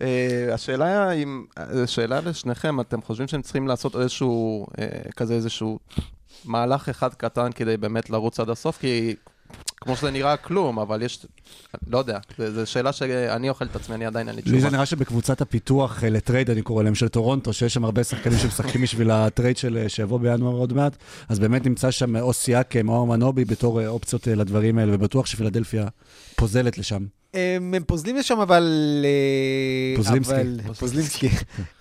אה, השאלה אם- שאלה לשניכם, אתם חושבים שהם צריכים לעשות איזשהו, אה, כזה איזשהו מהלך אחד קטן כדי באמת לרוץ עד הסוף? כי כמו שזה נראה כלום, אבל יש, לא יודע, זו שאלה שאני שואל את עצמי, אני עדיין אין לי לזה תשובה. נראה שבקבוצת הפיתוח אה, לטרייד, אני קורא להם, של טורונטו, שיש שם הרבה שחקנים שמשחקים בשביל הטרייד של אה, שיבוא בינואר עוד מעט, אז באמת נמצא שם או סיאקם או אננובי בתור אה, אופציות אה, לדברים האלה, ובטוח שפילדלפיה פוזלת לשם. הם, הם פוזלים לשם, אבל... אה, פוזלימסקי. אבל- פוזלימסקי.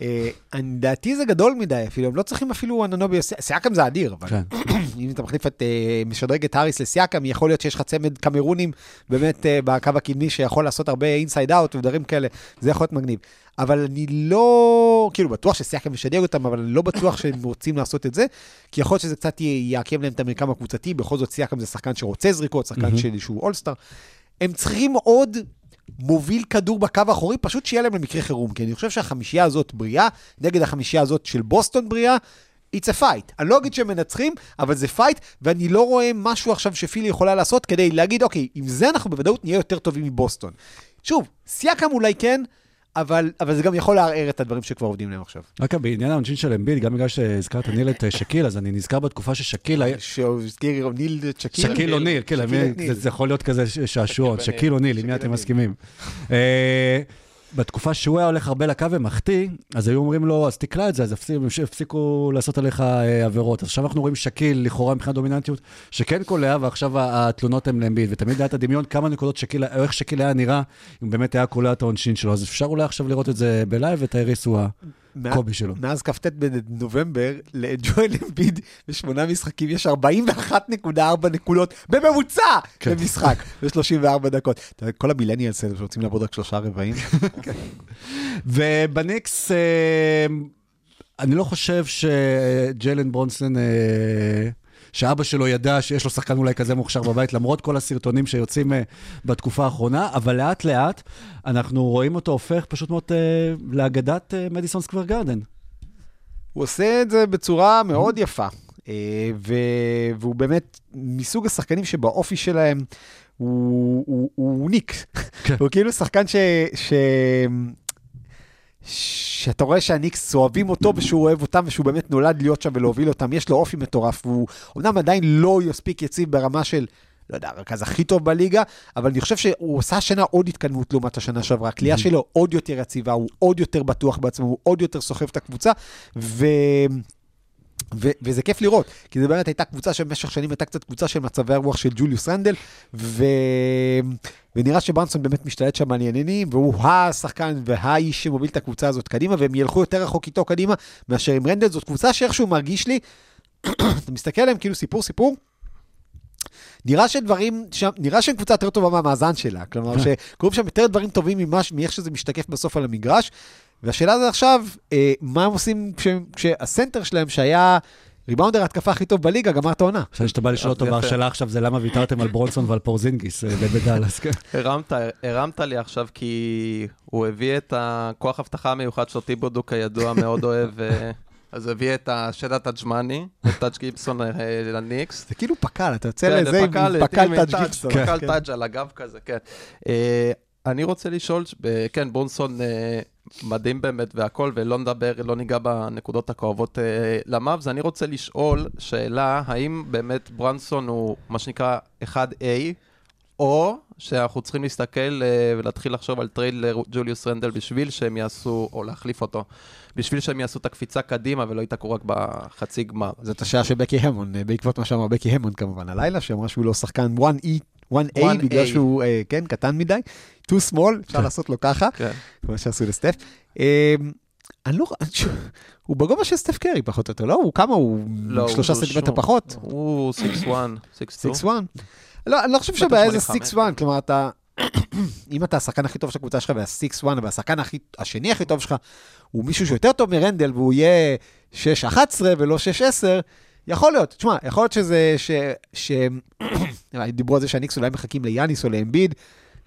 אה, אני- לדעתי זה גדול מדי אפילו, הם לא צריכים אפילו אננובי, סיאקם זה אדיר, אבל כן. אם אתה מחליף את, אה, משדרג את האריס לסיאקם, יכול להיות שיש לך צמד קמרונים באמת אה, בקו הקדמי שיכול לעשות הרבה inside out ודברים כאלה, זה יכול להיות מגניב. אבל אני לא, כאילו, בטוח שסיאקם משדרג אותם, אבל אני לא בטוח שהם רוצים לעשות את זה, כי יכול להיות שזה קצת יעכב להם את המרקם הקבוצתי, בכל זאת סיאקם זה שחקן שרוצה זריקות, שחקן של איזשהו אולסטאר. הם צריכים עוד מוביל כדור בקו האחורי, פשוט שיהיה להם למקרה חירום, כי אני חושב שהחמישייה הזאת בריאה, נגד החמישייה הזאת של בוסטון בריאה, it's a fight. אני לא אגיד שהם מנצחים, אבל זה fight, ואני לא רואה משהו עכשיו שפילי יכולה לעשות כדי להגיד, אוקיי, עם זה אנחנו בוודאות נהיה יותר טובים מבוסטון. שוב, סייקם אולי כן, אבל, אבל זה גם יכול לערער את הדברים שכבר עובדים להם עכשיו. רק בעניין העונשין של אמביד, גם בגלל שהזכרת ניל את אה, שקיל, אז אני נזכר בתקופה ששקיל היה... שהזכיר ניל צ'קיל. שקיל כן, שקיל למי- אוניל. זה- זה יכול להיות כזה ש- שעשועון, שקיל שקיל אוניל, עם מי אתם. מסכימים? בתקופה שהוא היה הולך הרבה לקו ומחטיא, אז היו אומרים לו, אז תקלע את זה, אז הפסיקו- לעשות עליך אה, עבירות. אז עכשיו אנחנו רואים שקיל, לכאורה מבחינת דומיננטיות, שכן קולע, ועכשיו ה- התלונות הן לאמביד. ותמיד היה את הדמיון כמה נקודות שקיל, או איך שקיל היה נראה, אם באמת היה קולע את העונשין שלו. אז אפשר אולי עכשיו לראות את זה בלייב, ואת האריס הוא הקובי שלו. מאז כ"ט בנובמבר, לג'ואל אמביד בשמונה משחקים יש 41.4 נקודות בממוצע כן. במשחק, ב-34 דקות. כל המילניאלס האלה שרוצים לעבוד רק שלושה רבעים. ובניקס, אה, אני לא חושב שג'לן ברונסון, אה, שאבא שלו ידע שיש לו שחקן אולי כזה מוכשר בבית, למרות כל הסרטונים שיוצאים אה, בתקופה האחרונה, אבל לאט לאט אנחנו רואים אותו הופך פשוט מאוד אה, לאגדת אה, מדיסון סקוור גרדן. הוא עושה את זה בצורה מאוד יפה, ו- והוא באמת מסוג השחקנים שבאופי שלהם הוא, הוא, הוא ניק. כן. הוא כאילו שחקן ש... ש... שאתה רואה שהניקס אוהבים אותו ושהוא אוהב אותם ושהוא באמת נולד להיות שם ולהוביל אותם, יש לו אופי מטורף, והוא אמנם עדיין לא יספיק יציב ברמה של, לא יודע, הרכז הכי טוב בליגה, אבל אני חושב שהוא עשה השנה עוד התקדמות לעומת השנה שעברה. הקליעה שלו עוד יותר יציבה, הוא עוד יותר בטוח בעצמו, הוא עוד יותר סוחב את הקבוצה, ו... ו- וזה כיף לראות, כי זו באמת הייתה קבוצה שבמשך שנים הייתה קצת קבוצה של מצבי הרוח של ג'וליוס רנדל, ו... ונראה שברנסון באמת משתלט שם על עניינים, והוא השחקן והאיש שמוביל את הקבוצה הזאת קדימה, והם ילכו יותר רחוק איתו קדימה מאשר עם רנדל. זאת קבוצה שאיכשהו מרגיש לי, אתה מסתכל עליהם כאילו סיפור סיפור, נראה שדברים שם, נראה שהם קבוצה יותר טובה מהמאזן שלה. כלומר, שקורים שם יותר דברים טובים ממש, מאיך שזה משתקף בסוף על המגרש. והשאלה זה עכשיו, אה, מה הם עושים כשהם- כשהסנטר שלהם, שהיה ריבאונדר ההתקפה הכי טוב בליגה, גמר את העונה. עכשיו שאתה בא לשאול אותו. והשאלה עכשיו זה למה ויתרתם על ברונסון ועל פורזינגיס אה, בדאלאס, כן. הרמת, הרמת לי עכשיו כי הוא הביא את הכוח אבטחה המיוחד שלו, טיבודו כידוע מאוד אוהב, אה, אז הביא את השדה טאג'מאני, את טאג' גיבסון אה, לניקס. זה כאילו פקל, אתה יוצא כן, לזה עם פקל, טאג', גיבסון. פקל כן. טאג' על הגב כזה, כן. אני רוצה לשאול, כן, ברונסון אה, מדהים באמת והכל, ולא נדבר, לא ניגע בנקודות הכואבות אה, למאבס. אני רוצה לשאול שאלה, האם באמת ברנסון הוא מה שנקרא 1A, או שאנחנו צריכים להסתכל אה, ולהתחיל לחשוב על טרייד לג'וליוס רנדל בשביל שהם יעשו, או להחליף אותו, בשביל שהם יעשו את הקפיצה קדימה ולא ייתקעו רק בחצי גמר. זאת השעה של בקי המון, בעקבות מה שאמר בקי המון כמובן הלילה, שאמרה שהוא לא שחקן 1E, 1A, 1A. בגלל שהוא, אה, כן, קטן מדי, too small, אפשר כן. לעשות לו ככה, כן. כמו שעשו לסטף. אה, אני לא, הוא בגובה של סטף קרי פחות או יותר, לא? הוא כמה? הוא לא, שלושה הוא סנטימטר. פחות? הוא 6'1, 6'2. 6-1? לא, אני לא חושב בטח שבעיה זה 85. 6-1, כלומר אתה... אם אתה השחקן הכי טוב של הקבוצה שלך וה-6-1, והשחקן הכי- השני הכי טוב שלך הוא מישהו שיותר טוב מרנדל והוא יהיה 6-11 ולא 6-10, יכול להיות. תשמע, יכול להיות שזה... ש... ש... דיברו על זה שהניקס אולי מחכים ליאניס או לאמביד.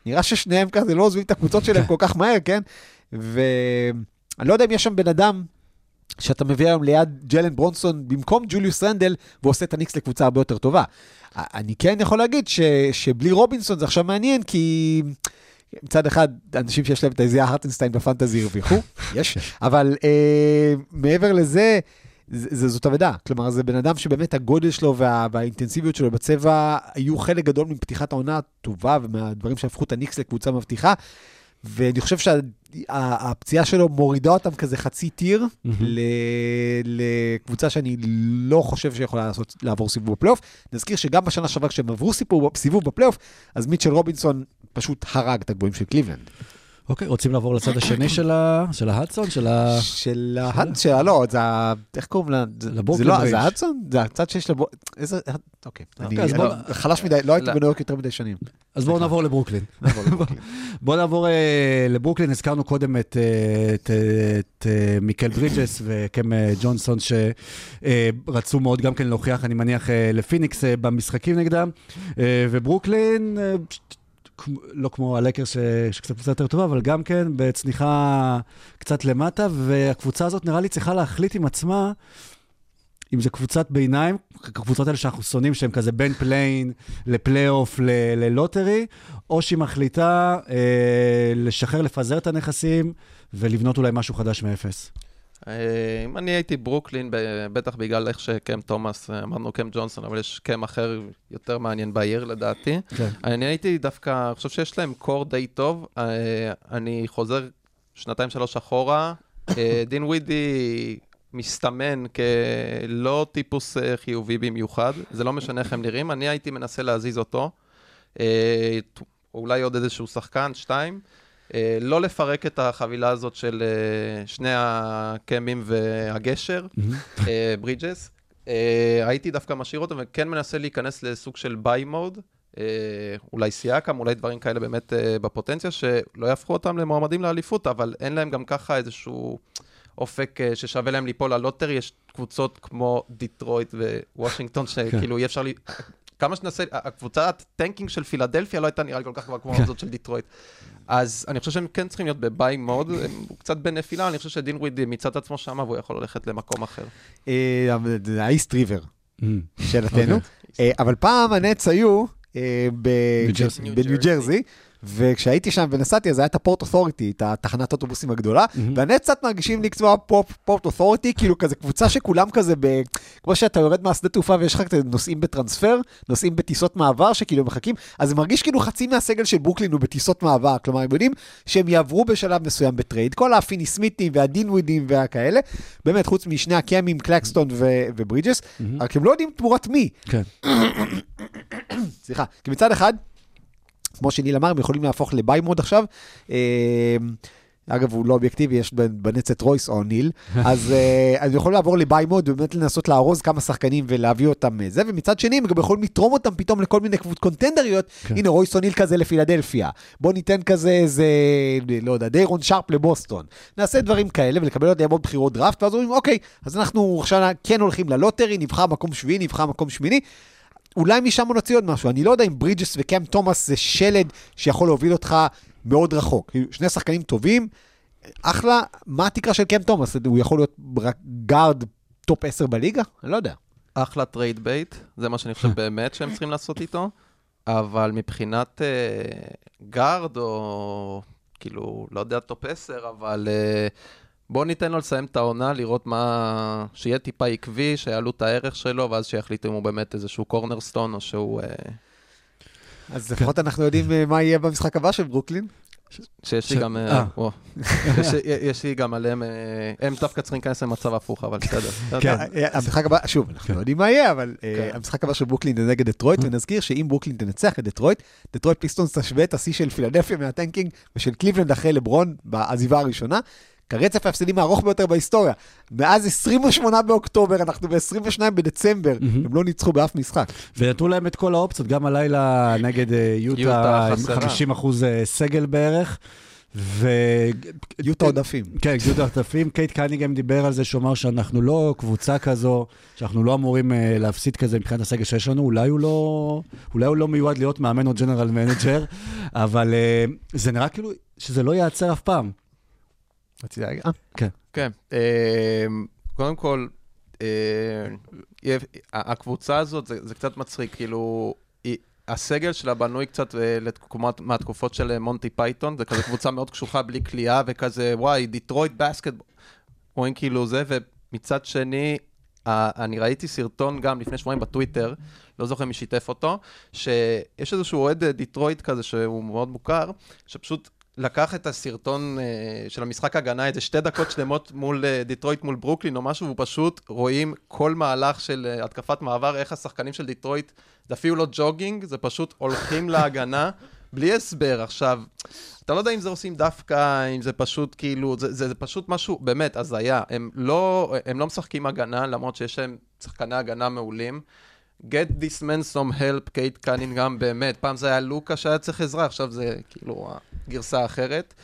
נראה ששניהם כזה לא עוזבים את הקבוצות שלהם כל כך מהר, כן? ואני לא יודע אם יש שם בן אדם שאתה מביא היום ליד ג'לן ברונסון במקום ג'וליוס רנדל, ועושה את הניקס לקבוצה הרבה יותר טובה. אני כן יכול להגיד ש, שבלי רובינסון זה עכשיו מעניין, כי מצד אחד, אנשים שיש להם את איזיה הרטנשטיין בפנטזי הרוויחו, יש, אבל אה, מעבר לזה, זה, זאת אבדה. כלומר, זה בן אדם שבאמת הגודל שלו וה, והאינטנסיביות שלו בצבע היו חלק גדול מפתיחת העונה הטובה ומהדברים שהפכו את הניקס לקבוצה מבטיחה. ואני חושב שהפציעה שלו מורידה אותם כזה חצי טיר ל- לקבוצה שאני לא חושב שיכולה לעשות, לעבור סיבוב בפלייאוף. נזכיר שגם בשנה שעברה כשהם עברו סיבוב בפלייאוף, אז מיטשל רובינסון פשוט הרג את הגבוהים של קליבלנד. אוקיי, רוצים לעבור לצד השני של ה- של ההדסון? של ה... של ההד... של לא, זה ה... איך קוראים לה? זה- לברוקלין זה לא, ברידג'. זה ההדסון? זה הצד שיש לבו... איזה... אוקיי. אני אז בוא- אני חלש מדי, לא הייתי לא. בניו יורק יותר מדי שנים. אז בואו נעבור לברוקלין. בואו נעבור אה, לברוקלין, הזכרנו קודם את, אה, את, אה, את אה, מיקל ברידג'ס וקם אה, ג'ונסון, שרצו מאוד גם כן להוכיח, אני מניח, אה, לפיניקס אה, במשחקים נגדם, אה, וברוקלין, אה, לא כמו הלייקרס ש- שקצת קצת יותר טובה, אבל גם כן בצניחה קצת למטה, והקבוצה הזאת נראה לי צריכה להחליט עם עצמה. אם זה קבוצת ביניים, הקבוצות האלה שאנחנו שונאים, שהן כזה בין פליין לפלייאוף ללוטרי, או שהיא מחליטה אה, לשחרר, לפזר את הנכסים ולבנות אולי משהו חדש מאפס. אה, אם אני הייתי ברוקלין, בטח בגלל איך שקם תומאס, אמרנו קם ג'ונסון, אבל יש קם אחר יותר מעניין בעיר לדעתי. כן. אני הייתי דווקא, אני חושב שיש להם קור די טוב. אה, אני חוזר שנתיים, שלוש אחורה. אה, דין ווידי מסתמן כלא טיפוס חיובי במיוחד. זה לא משנה איך הם נראים. אני הייתי מנסה להזיז אותו. אולי עוד איזשהו שחקן, שתיים. אה, לא לפרק את החבילה הזאת של אה, שני הקמים והגשר, אה, ברידג'ס. הייתי דווקא משאיר אותו וכן מנסה להיכנס לסוג של buy mode. אולי סיאקם, אולי דברים כאלה באמת בפוטנציאל, שלא יהפכו אותם למועמדים לאליפות, אבל אין להם גם ככה איזשהו אופק ששווה להם ליפול ללוטרי. יש קבוצות כמו דיטרויט ווושינגטון, שכאילו אי אפשר... כמה שנעשה, הקבוצת tanking של פילדלפיה לא הייתה נראה לי כל כך גבוהה כמו הזאת של דיטרויט. אז אני חושב שהם כן צריכים להיות ב buy mode, הוא קצת בנפילה, אני חושב שדינווידי מיצה את עצמו שם והוא יכול ללכת למקום אחר. ה East River. שאלתנו. אבל פעם הנטס היו אה. בניו ג'רזי, וכשהייתי שם ונסעתי, אז היה את הפורט אותוריטי, את התחנת אוטובוסים הגדולה, והנטס קצת מרגישים לי כמו הפורט אותוריטי, כאילו כזה קבוצה שכולם כזה, ב- כמו שאתה יורד מהשדה תעופה ויש לך כזה נוסעים בטרנספר, נוסעים בטיסות מעבר שכאילו מחכים, אז זה מרגיש כאילו חצי מהסגל של ברוקלין הוא בטיסות מעבר, כלומר הם יודעים שהם יעברו בשלב מסוים בטרייד, כל הפיני-סמיתים והדינווידים והכאלה, באמת חוץ משני הקאמים, קלקסטון ו- וברידג'ס, רק הם לא יודעים תמורת מי. כן. סליחה, כי מצד אחד, כמו שניל אמר, הם יכולים להפוך ל buy mode עכשיו. אה, אגב, הוא לא אובייקטיבי, יש בנטס את רויס אוניל, אז אה, אז הם יכולים לעבור ל buy mode ובאמת לנסות לארוז כמה שחקנים ולהביא אותם אה, זה, ומצד שני הם גם יכולים לתרום אותם פתאום לכל מיני קבוצות קונטנדריות. כן. הנה, רויס אוניל כזה לפילדלפיה, בוא ניתן כזה איזה, לא יודע, דיירון שארפ לבוסטון. נעשה דברים כאלה ולקבל עוד עוד בחירות דראפט, ואז אומרים, אוקיי, אז אנחנו עכשיו כן הולכים ללוטרי, נבחר מקום שביעי, נבחר מקום שמיני. אולי משם נוציא עוד משהו. אני לא יודע אם ברידג'ס וקאם תומאס זה שלד שיכול להוביל אותך מאוד רחוק. כאילו, שני שחקנים טובים, אחלה, מה התקרה של קאם תומאס? הוא יכול להיות רק גארד top 10 בליגה? אני לא יודע. אחלה trade bait, זה מה שאני חושב באמת שהם צריכים לעשות איתו, אבל מבחינת אה, גארד או כאילו, לא יודע, top 10, אבל אה, בואו ניתן לו לסיים את העונה, לראות מה... שיהיה טיפה עקבי, שיעלו את הערך שלו, ואז שיחליטו אם הוא באמת איזשהו cornerstone או שהוא... אה, אז לפחות אנחנו יודעים אה, מה יהיה במשחק הבא של ברוקלין. שיש לי גם... אה. אה. יש לי- גם עליהם... הם דווקא צריכים להיכנס למצב הפוך, אבל בסדר. כן. המשחק הבא, שוב, אנחנו לא יודעים מה יהיה, אבל כן. המשחק הבא של ברוקלין זה נגד דטרויט, ונזכיר שאם ברוקלין תנצח את דטרויט, דטרויט פיסטונס תשווה את השיא של פילדלפיה מה tanking ושל קליבלנד אחרי לברון בעזיבה הראשונה. כרצף ההפסדים הארוך ביותר בהיסטוריה. מאז 28 באוקטובר, אנחנו ב-22 בדצמבר, מהמם. הם לא ניצחו באף משחק. ונתנו להם את כל האופציות, גם הלילה נגד אה, יוטה, יוטה עם חסרה. 50 אחוז אה, סגל בערך. ו... יוטה עודפים. כן, יוטה עודפים. קייד קנינגהם דיבר על זה, שהוא אמר שאנחנו לא קבוצה כזו, שאנחנו לא אמורים אה, להפסיד כזה מבחינת הסגל שיש לנו. אולי הוא לא, אולי הוא לא מיועד להיות מאמן או general manager, אבל זה נראה כאילו שזה לא ייעצר אף פעם. רציתי להגיד, אה, כן. אה, קודם כל, אה, הקבוצה הזאת, זה זה קצת מצחיק, כאילו, הסגל שלה בנוי קצת אה, לתקומות- מהתקופות של אה, מונטי פייתון, זה כזה קבוצה מאוד קשוחה, בלי קליעה, וכזה, וואי, דיטרויט basket, רואים כאילו זה, ומצד שני, אני ראיתי סרטון גם לפני שבועיים בטוויטר, לא זוכר מי שיתף אותו, שיש איזשהו אוהד דיטרויט כזה, שהוא מאוד מוכר, שפשוט לקח את הסרטון אה, של המשחק הגנה, איזה שתי דקות שלמות מול אה, דיטרויט מול ברוקלין או משהו, והוא פשוט רואים כל מהלך של אה, התקפת מעבר, איך השחקנים של דיטרויט, זה אפילו לא jogging, זה פשוט הולכים להגנה בלי הסבר. עכשיו, אתה לא יודע אם זה עושים דווקא, אם זה פשוט כאילו, זה, זה, זה פשוט משהו, באמת, הזיה. הם לא, הם לא משחקים הגנה, למרות שיש להם שחקני הגנה מעולים. Get this man some help, קייד קנינגהם, באמת. פעם זה היה לוקה שהיה צריך עזרה, עכשיו זה כאילו הגרסה האחרת.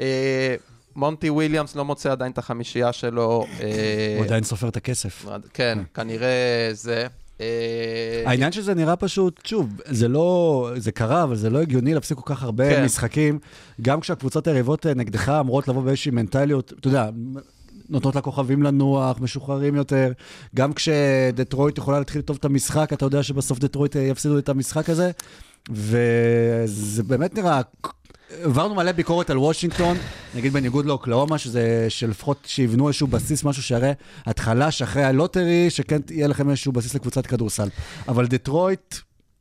אה, מונטי וויליאמס לא מוצא עדיין את החמישייה שלו. אה, הוא עדיין סופר את הכסף. כן, כנראה זה. אה, העניין שזה נראה פשוט, שוב, זה לא, זה קרה, אבל זה לא הגיוני להפסיק כל כך הרבה כן. משחקים. גם כשהקבוצות היריבות אה, נגדך אמורות לבוא באיזושהי מנטליות, אתה יודע, נותנות לכוכבים לנוח, משוחררים יותר. גם כשדטרויט יכולה להתחיל טוב את המשחק, אתה יודע שבסוף דטרויט אה, יפסידו את המשחק הזה. וזה באמת נראה... העברנו מלא ביקורת על וושינגטון, נגיד בניגוד לאוקלהומה, שזה שלפחות שיבנו איזשהו בסיס, משהו שיראה התחלה שאחרי הלוטרי, שכן יהיה לכם איזשהו בסיס לקבוצת כדורסל. אבל דטרויט,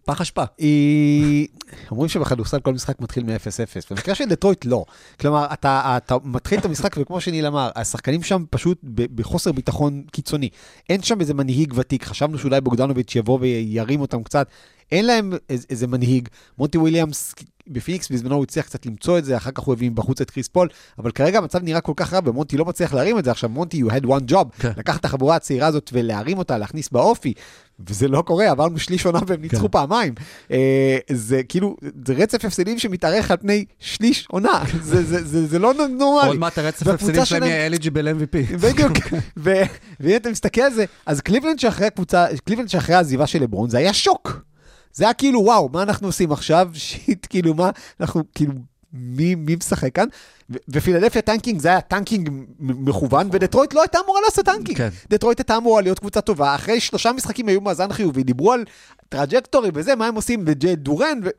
פח אשפה. היא... אומרים שבכדורסל כל משחק מתחיל מ-0-0. במקרה של דטרויט לא. כלומר, אתה, אתה מתחיל את המשחק, וכמו שניל אמר, השחקנים שם פשוט בחוסר ביטחון קיצוני. אין שם איזה מנהיג ותיק, חשבנו שאולי בוגדנוביץ' יבוא וירים אותם קצת. אין להם איזה, מנהיג. מונטי וויליאמס בפיניקס בזמנו הוא הצליח קצת למצוא את זה, אחר כך הוא הביא בחוץ את קריס פול, אבל כרגע המצב נראה כל כך רע, ומונטי לא מצליח להרים את זה. עכשיו, מונטי, you had one job, כן. לקחת את החבורה הצעירה הזאת ולהרים אותה, להכניס באופי, וזה לא קורה, עברנו שליש עונה והם ניצחו כן. פעמיים. אה, זה כאילו, זה רצף הפסדים שמתארך על פני שליש עונה, זה, זה, זה, זה לא נורמלי. עוד מעט הרצף ההפסדים שלהם יהיה eligible MVP. בדיוק, ואם אתה מסתכל על זה, אז קליבלנד שאחרי הקבוצה, קליבלנד שאחרי העזיבה של לברון, זה היה שוק. זה היה כאילו, וואו, מה אנחנו עושים עכשיו? shit, כאילו, מה, אנחנו, כאילו, מי, מי משחק כאן? ופילדלפיה טנקינג, זה היה טנקינג מכוון, ודטרויט לא הייתה אמורה לעשות טנקינג. כן. דטרויט הייתה אמורה להיות קבוצה טובה, אחרי שלושה משחקים היו מאזן חיובי, דיברו על trajectory וזה, מה הם עושים בג'יילן דורן, ו...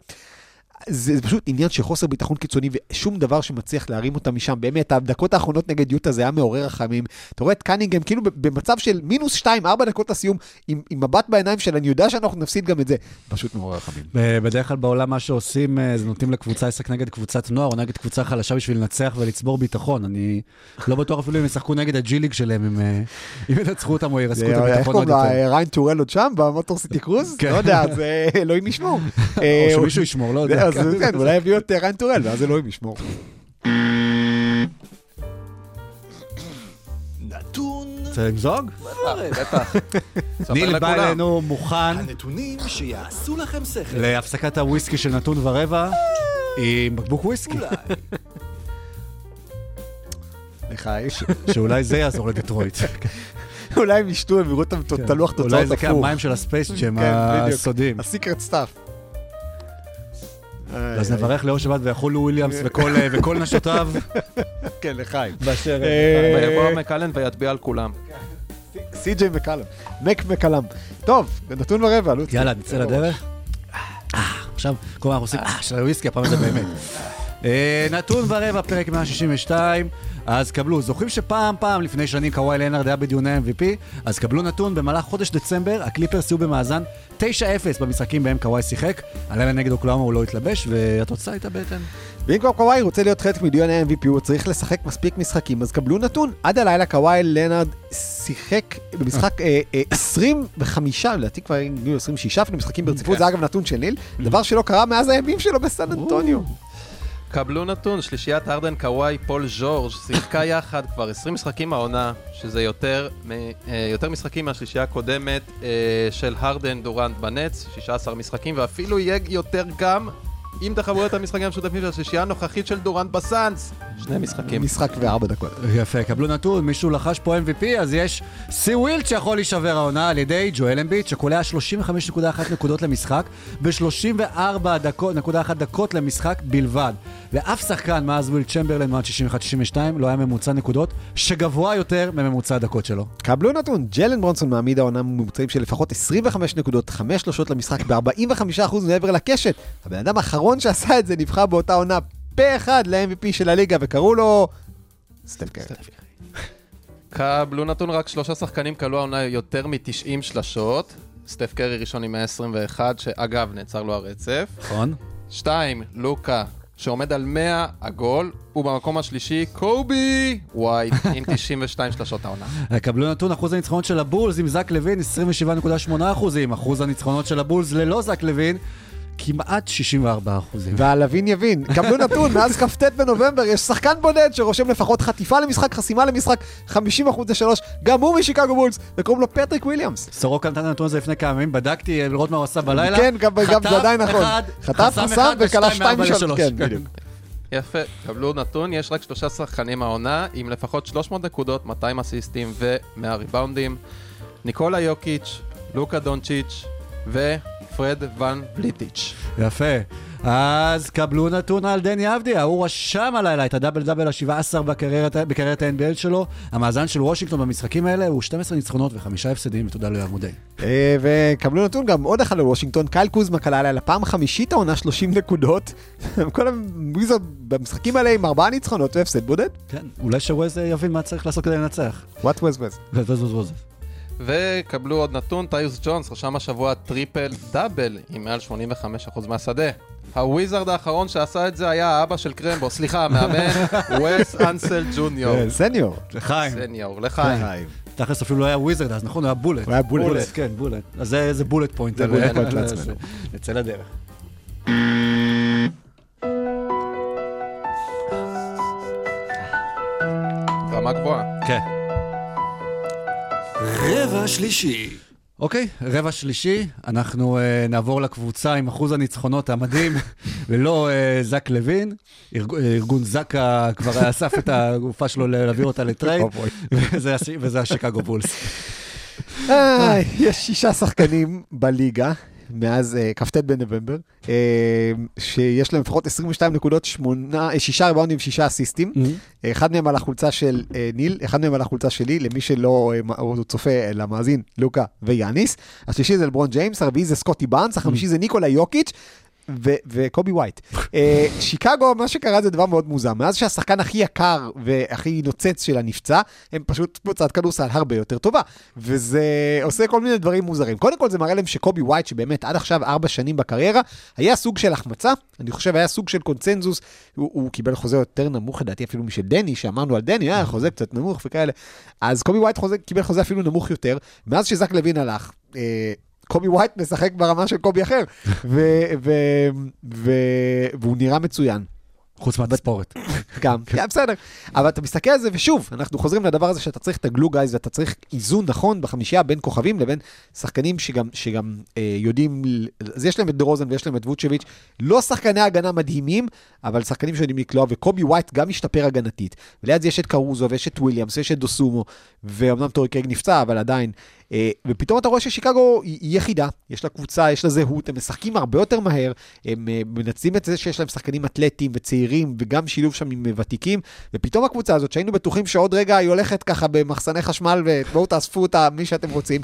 זה זה פשוט עניין של חוסר ביטחון קיצוני ושום דבר שמצליח להרים אותם משם. באמת, הדקות האחרונות נגד יוטה זה היה מעורר רחמים. אתה רואה את קנינגהם כאילו במצב של מינוס 2, 4 דקות לסיום, עם, עם מבט בעיניים של אני יודע שאנחנו נפסיד גם את זה. פשוט מעורר רחמים. בדרך כלל בעולם מה שעושים אה, זה נותנים לקבוצה לשחק נגד קבוצת נוער או נגד קבוצה חלשה בשביל לנצח ולצבור ביטחון. אני לא בטוח אפילו אם ישחקו נגד הג'י ליג שלהם, אם, אה, אם ינצחו אותם או ירסקו את הביטחון עוד יותר. ריין טורל עוד שם, במוטור סיטי קרוז? לא יודע, אז אלוהים ישמור. או שמישהו ישמור, לא יודע. אז כן, אולי יביאו את אה, ריין טורל, ואז אלוהים ישמור. נתון רוצה למזוג? בטח. ניל בא. אלינו מוכן הנתונים שיעשו לכם שכל. להפסקת הוויסקי של נתון ורבע עם בקבוק וויסקי, אולי. לחיים. שאולי זה יעזור לדטרויט. אולי הם ישתו, הם יראו את את הלוח תוצאות אולי זה הפוך. כהמים של הספייס ג'ם כן, בדיוק. הסודיים. הסיקרט סטאפ. אז נברך לאור שבת ויחולו וויליאמס וכל- וכל נשותיו כן, לחיים. באשר... אה, ויבוא מקלן ויטביע על כולם. סי.ג'יי מקלם. מק מקלם. טוב, נתון ורבע, לוצי. יאללה, נצא לדרך. אה, עכשיו, כל אנחנו עושים, אה, של הוויסקי, הפעם זה באמת. אה, נתון ורבע, פרק 162. אז קבלו, זוכרים שפעם פעם לפני שנים קוואי לנארד היה בדיוני MVP? אז קבלו נתון, במהלך חודש דצמבר הקליפרס היו במאזן 9-0 במשחקים בהם קוואי שיחק. הלילה נגד אוקלאומה הוא לא התלבש, והתוצאה הייתה בעצם. ואם כבר קוואי רוצה להיות חלק מדיון ה-MVP, הוא צריך לשחק מספיק משחקים, אז קבלו נתון. עד הלילה קוואי לנארד שיחק במשחק אה, אה, 25, לדעתי כבר הגיעו 26 אפילו משחקים ברציפות, זה אגב נתון של ניל, דבר שלא קרה מאז הימים שלו בסן אנטוניו. קבלו נתון, שלישיית הרדן, קוואי, פול ז'ורג', שיחקה יחד כבר 20 משחקים העונה, שזה יותר, מ- אה, יותר משחקים מהשלישייה הקודמת אה, של הרדן דורנט בנטס, 16 משחקים, ואפילו יהיה יותר גם אם תחברו את המשחקים המשותפים של השלישייה הנוכחית של דורנט בסאנס. שני משחקים. משחק וארבע דקות. יפה, קבלו נתון, מישהו לחש פה MVP, אז יש שיא ווילט שיכול להישבר העונה על ידי ג'ואל אמביט, שקולע 35.1 נקודות למשחק, ב-34.1 דקות למשחק בלבד. ואף שחקן מאז וויל צ'מברלן מעד 61-62 לא היה ממוצע נקודות, שגבוה יותר מממוצע הדקות שלו. קבלו נתון, ג'לן ברונסון מעמיד העונה ממוצעים של לפחות 25 נקודות, 5 שלושות למשחק ב-45% מעבר לקשת. הבן אדם האחרון שעשה את זה נבחר באותה עונה פה אחד ל-MVP של הליגה, וקראו לו... סטף קרי. קבלו נתון, רק שלושה שחקנים כלו העונה יותר מ-90 שלשות. סטף קרי ראשון עם 121, שאגב, נעצר לו הרצף. נכון? שתיים, לוקה, שעומד על 100 עגול, ובמקום השלישי, קובי ווייט, עם 92 שלשות העונה. קבלו נתון, אחוז הניצחונות של הבולס עם זק לוין 27.8 אחוזים, אחוז הניצחונות של הבולס ללא זק לוין כמעט 64 אחוזים. והלווין יבין, קבלו נתון, מאז כ"ט בנובמבר יש שחקן בודד שרושם לפחות חטיפה למשחק, חסימה למשחק, 50% לשלוש, גם הוא משיקגו בולס, וקוראים לו פטריק וויליאמס. סורוקה נתן את הנתון הזה לפני כמה ימים, בדקתי לראות מה הוא עשה בלילה. כן, גם זה עדיין נכון. אחד, חטף, חסם חסם אחד וכלה ושתיים שתיים מארבע משלוש. לשלוש. כן, בדיוק. יפה, קבלו נתון, יש רק שלושה שחקנים העונה עם לפחות 300 נקודות, 200 אסיסטים ו-100 ריבאונדים. ניקולה יוקיץ', לוקה דונצ'יץ' ופרד ון וליטיץ'. יפה. אז קבלו נתון על דני אבדיה, הוא רשם הלילה את הדאבל דאבל ה-17 בקריירת בקריירת ה-NBA שלו. המאזן של וושינגטון במשחקים האלה הוא 12 ניצחונות וחמישה הפסדים, ותודה ליואב מודי. אה, וקבלו נתון גם עוד אחד לוושינגטון, קייל קוזמה קלע הלילה לפעם החמישית העונה 30 נקודות. כשהוויזרד במשחקים האלה עם ארבעה ניצחונות והפסד בודד. כן, אולי שווס יבין מה צריך לעשות כדי לנצח. What Wes was. וזוזוזוז. וקבלו עוד נתון, טיוס ג'ונס רשם השבוע טריפל דאבל עם מעל 85% מהשדה. הוויזרד האחרון שעשה את זה היה האבא של קרמבו, סליחה, המאמן, וס אנסל ג'וניור. כן, סניור. לחיים. סניור, לחיים. תכלס אפילו לא היה וויזרד אז, נכון? הוא היה בולט. הוא היה בולט. כן, בולט. אז זה- bullet point. זה bullet point אה, לעצמנו. נצא לדרך. רבע שלישי. אוקיי, רבע שלישי, אנחנו uh, נעבור לקבוצה עם אחוז הניצחונות המדהים, ולא uh, זק לוין. ארג, אה, ארגון זקה כבר אסף את הגופה שלו להעביר אותה לטרייד. וזה, וזה השיקגו בולס. איי, יש שישה שחקנים בליגה. מאז אה, כ"ט בנובמבר, אה, שיש להם לפחות 22 נקודות, אה, שישה ריבאונדים ושישה אסיסטים. אחד מהם על החולצה של אה, ניל, אחד מהם על החולצה שלי, למי שלא הוא צופה, אלא מאזין, לוקה ויאניס. השלישי זה לברון ג'יימס, הרביעי זה סקוטי באנס, החמישי זה ניקולה יוקיץ'. ו- וקובי ווייט. אה, שיקגו, מה שקרה זה דבר מאוד מוזר. מאז שהשחקן הכי יקר והכי נוצץ שלה נפצע, הם פשוט קבוצת כדורסל הרבה יותר טובה. וזה עושה כל מיני דברים מוזרים. קודם כל זה מראה להם שקובי ווייט, שבאמת עד עכשיו ארבע שנים בקריירה, היה סוג של החמצה, אני חושב היה סוג של קונצנזוס, הוא, הוא קיבל חוזה יותר נמוך לדעתי אפילו משל דני, שאמרנו על דני, אה, חוזה קצת נמוך וכאלה. אז קובי ווייט חוזה, קיבל חוזה אפילו נמוך יותר, מאז שזק לוין הלך. אה, קובי ווייט משחק ברמה של קובי אחר, והוא נראה מצוין. חוץ מהתספורת. גם, כן, בסדר. אבל אתה מסתכל על זה, ושוב, אנחנו חוזרים לדבר הזה שאתה צריך את ה glue guys, ואתה צריך איזון נכון בחמישייה בין כוכבים לבין שחקנים שגם, שגם אה, יודעים, אז יש להם את דרוזן ויש להם את ווצ'ביץ', לא שחקני הגנה מדהימים, אבל שחקנים שיודעים לקלוע, וקובי ווייט גם השתפר הגנתית. וליד זה יש את קרוזו ויש את וויליאמס ויש את דוסומו, ואומנם טורי קרייג נפצע, אבל עדיין. אה, ופתאום אתה רואה ששיקגו היא יחידה, יש לה קבוצה, יש לה זהות, הם משחקים הרבה יותר מהר, הם אה, מנצלים את זה שיש להם שחקנים אתלטיים וצעירים, וגם שילוב שם עם ותיקים, ופתאום הקבוצה הזאת, שהיינו בטוחים שעוד רגע היא הולכת ככה במחסני חשמל, ובואו תאספו אותה, מי שאתם רוצים.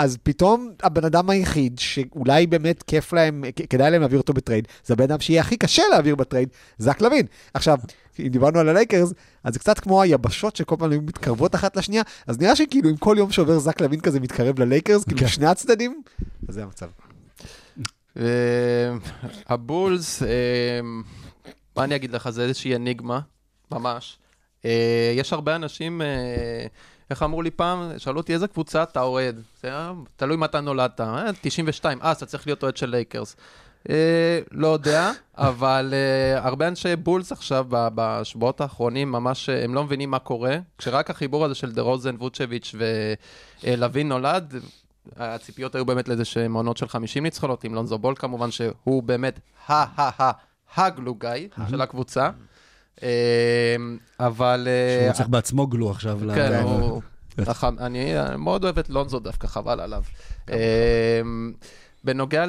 אז פתאום הבן אדם היחיד שאולי באמת כיף להם, כדאי להם להעביר אותו בטרייד, זה הבן אדם שיהיה הכי קשה להעביר בטרייד, זק לוין. עכשיו, אם דיברנו על הלייקרס, אז זה קצת כמו היבשות שכל פעם היו מתקרבות אחת לשנייה, אז נראה שכאילו אם כל יום שעובר זק לוין כזה מתקרב ללייקרס, כאילו כן. שני הצדדים, אז זה המצב. אה, הבולס, אה, מה אני אגיד לך, זה איזושהי אניגמה, ממש. אה, יש הרבה אנשים, איך אמרו לי פעם, שאלו אותי איזה קבוצה אתה אוהד. תלוי מתי נולדת, אה, 92, אה, אז אתה צריך להיות אוהד של לייקרס. אה, לא יודע, אבל אה, הרבה אנשי בולס עכשיו, בשבועות האחרונים, ממש אה, הם לא מבינים מה קורה. כשרק החיבור הזה של דה רוזן, ווצ'ביץ' ולוין נולד, הציפיות היו באמת לאיזה שהם עונות של 50 ניצחונות, עם לונזו בול כמובן, שהוא באמת ה-ה-ה, ה-glue guy של הקבוצה. אה, אבל... אה, שהוא צריך בעצמו glue עכשיו. כן, הוא... אני מאוד אוהב את לונזו דווקא, חבל עליו. אמ, בנוגע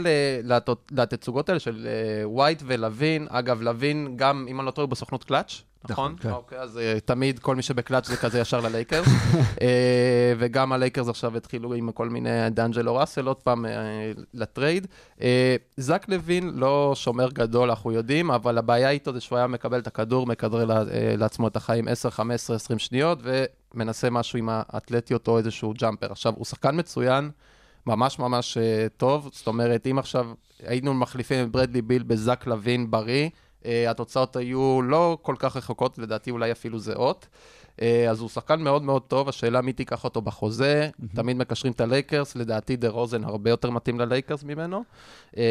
לתצוגות האלה של אה, ווייט ולווין, אגב, לווין גם, אם אני לא טועה, הוא בסוכנות קלאץ', נכון? כן. אוקיי, אז אה, תמיד כל מי שבקלאץ' זה כזה ישר ללייקרס. אה, וגם הלייקרס עכשיו התחילו עם כל מיני ד'אנג'לו ראסל, עוד פעם אה, לטרייד. אה, זק לוין לא שומר גדול, אנחנו יודעים, אבל הבעיה איתו זה שהוא היה מקבל את הכדור, מכדרר אה, לעצמו את החיים 10, 15, 20 שניות, ומנסה משהו עם האתלטיות או איזשהו jumper. עכשיו, הוא שחקן מצוין. ממש ממש אה, טוב, זאת אומרת, אם עכשיו היינו מחליפים את ברדלי ביל בזק לוין בריא, אה, התוצאות היו לא כל כך רחוקות, לדעתי אולי אפילו זהות. אה, אז הוא שחקן מאוד מאוד טוב, השאלה מי תיקח אותו בחוזה, תמיד מקשרים את הלייקרס, לדעתי דה רוזן הרבה יותר מתאים ללייקרס ממנו. אה,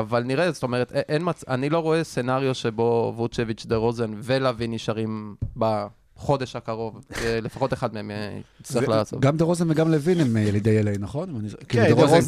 אבל נראה, זאת אומרת, אין מצ... אני לא רואה scenario שבו ווצ'ביץ', דה רוזן ולוין נשארים בחודש הקרוב. אה, לפחות אחד מהם אה, יצטרך לעשות. גם דה רוזן וגם לוין הם אה, ילידי LA, נכון? כן, כאילו, דה רוזן,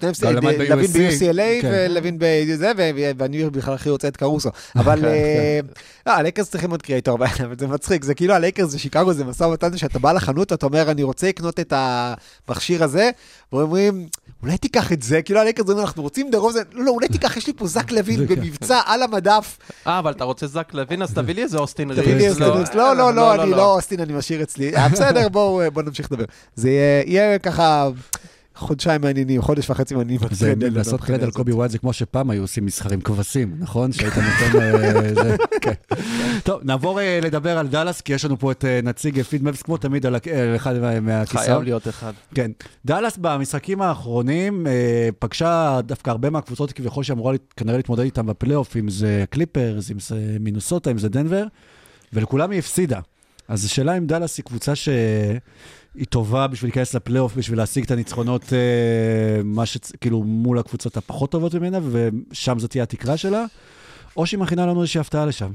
כן. שניהם לוין ב-UCLA כן. ולוין בזה, ואני בכלל הכי רוצה את קרוסו. אבל אה, לא, הלייקרס צריכים עוד creator, אבל זה מצחיק, זה כאילו הלייקרס ושיקגו זה משא ומתן שאתה בא לחנות, אתה אומר, אני רוצה לקנות את המכשיר הזה, ואומרים, אולי תיקח את זה, כאילו הלייקרס אומרים, אנחנו רוצים דה רוזן, לא, לא, אולי תיקח, יש לי פה זק לוין במבצע על המדף, אה, אבל אתה רוצה זק לוין, אז תביא לי איזה אוסטין ריבס. ריבס. לא, לא, לא, אני לא אוסטין, אני משאיר אצלי. אה, בסדר, בואו אה, בואו נמשיך לדבר. זה יהיה- ככה חודשיים מעניינים, חודש וחצי מעניינים. זה לעשות קרדיט על. קובי ווייד זה כמו שפעם היו עושים מסחר עם כבשים, נכון? שהיית נותן... אה, כן. טוב, נעבור לדבר על דאלאס, כי יש לנו פה את נציג פיד מפס, כמו תמיד, על אחד מה- מהכיסאות. חייב להיות אחד. כן. דאלאס במשחקים האחרונים פגשה דווקא הרבה מהקבוצות כביכול שאמורה כנראה להתמודד איתם בפלייאוף, אם זה קליפרס, אם זה מינוסוטה, אם זה דנבר, ולכולם היא הפסידה. אז השאלה אם דאלאס היא קבוצה שהיא טובה בשביל להיכנס לפלייאוף, בשביל להשיג את הניצחונות, אה, מה ש... כאילו מול הקבוצות הפחות טובות ממנה, ושם זאת תהיה התקרה שלה, או שהיא מכינה לנו איזושהי הפתעה לשם.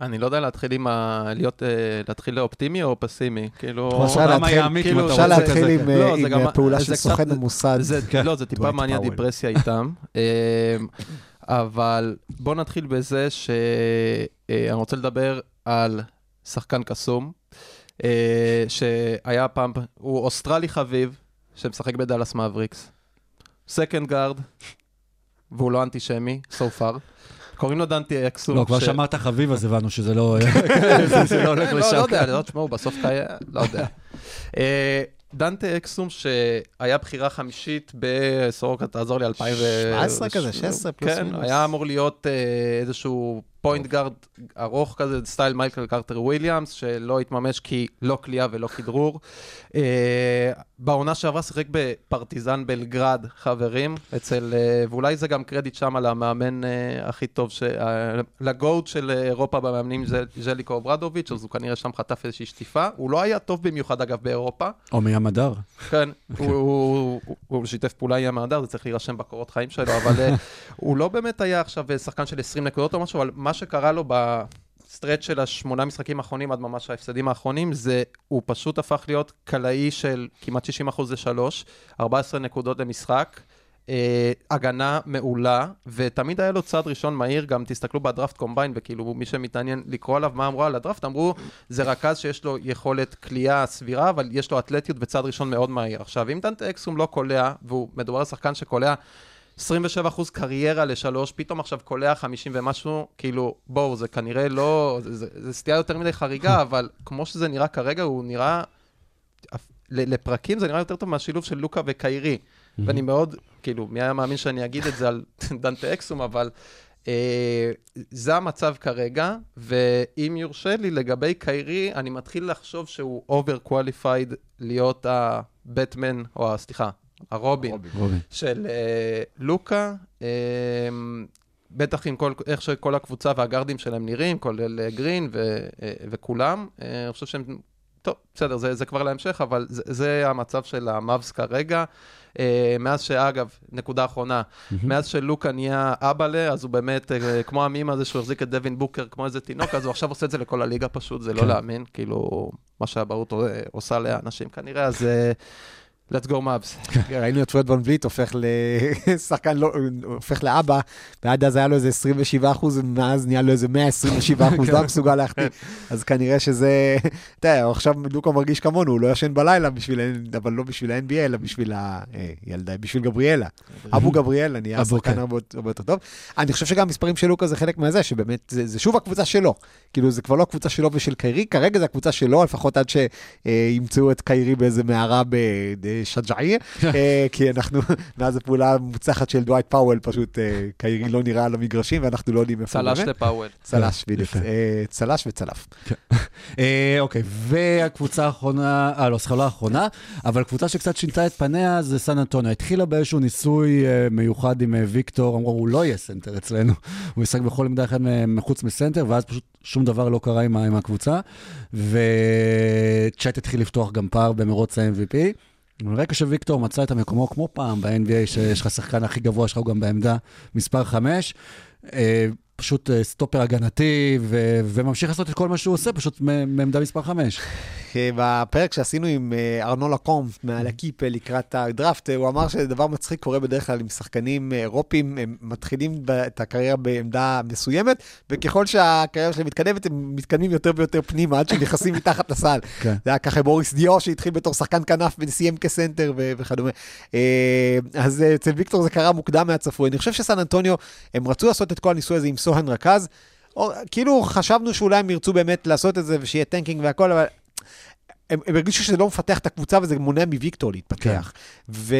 אני לא יודע להתחיל עם ה... להיות... אה, להתחיל לאופטימי או פסימי, כאילו... אפשר להתחיל- כאילו, אתה אפשר רוצה להתחיל כזה, עם. אה, לא, עם גם- פעולה של סוכן המוסד. זה, כן. לא, זה טיפה מעניין. דיפרסיה איתם. אבל בואו נתחיל בזה שאני רוצה לדבר על שחקן קסום, אה, שהיה פעם, הוא אוסטרלי חביב, שמשחק בדאלאס מאבריקס. סקנד גארד, והוא לא אנטישמי, so far. קוראים לו דנטי אקסום. לא, כבר שמעת חביב, אז הבנו שזה לא זה- זה לא הולך לא, לשם. לא יודע, לא, תשמעו, בסוף קיים, לא יודע. דנטה אקסום, שהיה בחירה חמישית בסורוקה, תעזור לי, 2000 ו... 17 כזה, 16 פלוס כן, מינוס. היה אמור להיות אה, איזשהו point guard ארוך כזה, style מייקל קרטר וויליאמס, שלא התממש כי לא קליעה ולא כדרור. אה, בעונה שעברה שיחק בפרטיזן בלגרד, חברים, אצל, אה, ואולי זה גם קרדיט שם על המאמן אה, הכי טוב, ל-GOAT של אירופה במאמנים ז'ליקו אוברדוביץ', אז הוא כנראה שם חטף איזושהי שטיפה. הוא לא היה טוב במיוחד, אגב, באירופה. או עם ים מדר. כן, הוא- שיתף פעולה עם ים מדר, זה צריך להירשם בקורות חיים שלו, אבל הוא לא באמת היה עכשיו שחקן של 20 נקודות או משהו, אבל מה שקרה לו ב-stretch של השמונה משחקים האחרונים עד ממש ההפסדים האחרונים, זה הוא פשוט הפך להיות קלעי של כמעט 60 אחוז לשלוש, 14 נקודות למשחק. אה, הגנה מעולה, ותמיד היה לו צעד ראשון מהיר, גם תסתכלו ב-draft combine, וכאילו מי שמתעניין לקרוא עליו מה אמרו על הדראפט, אמרו, זה רכז שיש לו יכולת כליאה סבירה, אבל יש לו אתלטיות וצעד ראשון מאוד מהיר. עכשיו, אם דנטה אקסום לא קולע, והוא מדובר על שחקן שקולע 27% קריירה לשלוש, פתאום עכשיו קולע 50 ומשהו, כאילו, בואו, זה כנראה לא, זה, זה, זה סטייה יותר מדי חריגה, אבל כמו שזה נראה כרגע, הוא נראה, לפרקים זה נראה יותר טוב מהשילוב של לוקה וקיירי. ואני מאוד, כאילו, מי היה מאמין שאני אגיד את זה על דנטה אקסום, אבל אה, זה המצב כרגע, ואם יורשה לי, לגבי קיירי, אני מתחיל לחשוב שהוא overqualified להיות הבטמן, או סליחה, הרובין. רובין. של אה, לוקה. אה, בטח עם כל, איך שכל הקבוצה והגארדים שלהם נראים, כולל אה, גרין ו, אה, וכולם. אה, אני חושב שהם, טוב, בסדר, זה, זה כבר להמשך, אבל זה, זה המצב של המאבס כרגע. אה, מאז שאגב, נקודה אחרונה, מאז שלוקה נהיה אבאלה, אז הוא באמת, אה, כמו המים הזה שהוא החזיק את דווין בוקר כמו איזה תינוק, אז הוא עכשיו עושה את זה לכל הליגה פשוט, זה לא כן. להאמין, כאילו, מה שהברות אה, עושה לאנשים כנראה, אז אה, let's go מאבס. ראינו את פרד ון וליט הופך לשחקן, לא, הופך לאבא, ועד אז היה לו איזה 27 אחוז, ומאז נהיה לו איזה 127 אחוז, לא מסוגל להחטיא. אז כנראה שזה, אתה יודע, עכשיו לוקה מרגיש כמונו, הוא לא ישן בלילה בשביל, אבל לא בשביל ה-NBA, אלא בשביל הילדה, בשביל גבריאלה. אבא של גבריאלה נהיה שחקן כן. הרבה יותר טוב. אני חושב שגם המספרים של לוקה זה חלק מהזה, שבאמת, זה זה שוב הקבוצה שלו. כאילו, זה כבר לא הקבוצה שלו ושל קיירי, כרגע זה הקבוצה שלו, לפחות עד שימצאו את קיירי באיזה מערה אה, כי אנחנו, מאז הפעולה המוצלחת של דווייט פאוול, פשוט אה, קיירי לא נראה על המגרשים, ואנחנו לא יודעים איפה הוא צל"ש באמת. לפאוול. צל"ש, בדיוק. אה, צל"ש וצלף. אה, אוקיי, והקבוצה האחרונה, אה לא, סליחה, לא האחרונה, אבל קבוצה שקצת שינתה את פניה זה סן אנטוניו. התחילה באיזשהו ניסוי מיוחד עם ויקטור, אמרו, הוא לא יהיה סנטר אצלנו, הוא ישחק בכל עמדה אחרת מ- מחוץ מסנטר, ואז פשוט שום דבר לא קרה עם הקבוצה, וצ'אט התחיל לפתוח גם פער במרוץ ה-MVP. עד שוויקטור מצא את המקומו כמו פעם ב-NBA, שיש לך שחקן הכי גבוה שלך הוא גם בעמדה מספר 5. פשוט אה, סטופר הגנתי, ו- וממשיך לעשות את כל מה שהוא עושה, פשוט מעמדה מספר 5. אה, בפרק שעשינו עם ארנולה קום מהלקיפ אה, לקראת הדראפט, הוא אמר שדבר מצחיק קורה בדרך כלל עם שחקנים אירופים, הם מתחילים את הקריירה בעמדה מסוימת, וככל שהקריירה שלהם מתקדמת, הם מתקדמים יותר ויותר פנימה, עד שהם נכנסים מתחת לסל. כן. זה היה ככה בוריס דיו שהתחיל בתור שחקן כנף וסיים כסנטר וכדומה. אז אצל ויקטור זה קרה מוקדם מהצפוי. אני חושב שסן אנטוניו, הם רצו לעשות את כל הניסוי הזה עם סוהן רכז. או, כאילו חשבנו שאולי הם ירצו באמת לעשות את זה ושיהיה tanking והכל, אבל הם, הם הרגישו שזה לא מפתח את הקבוצה וזה מונע מוויקטור להתפתח. ו,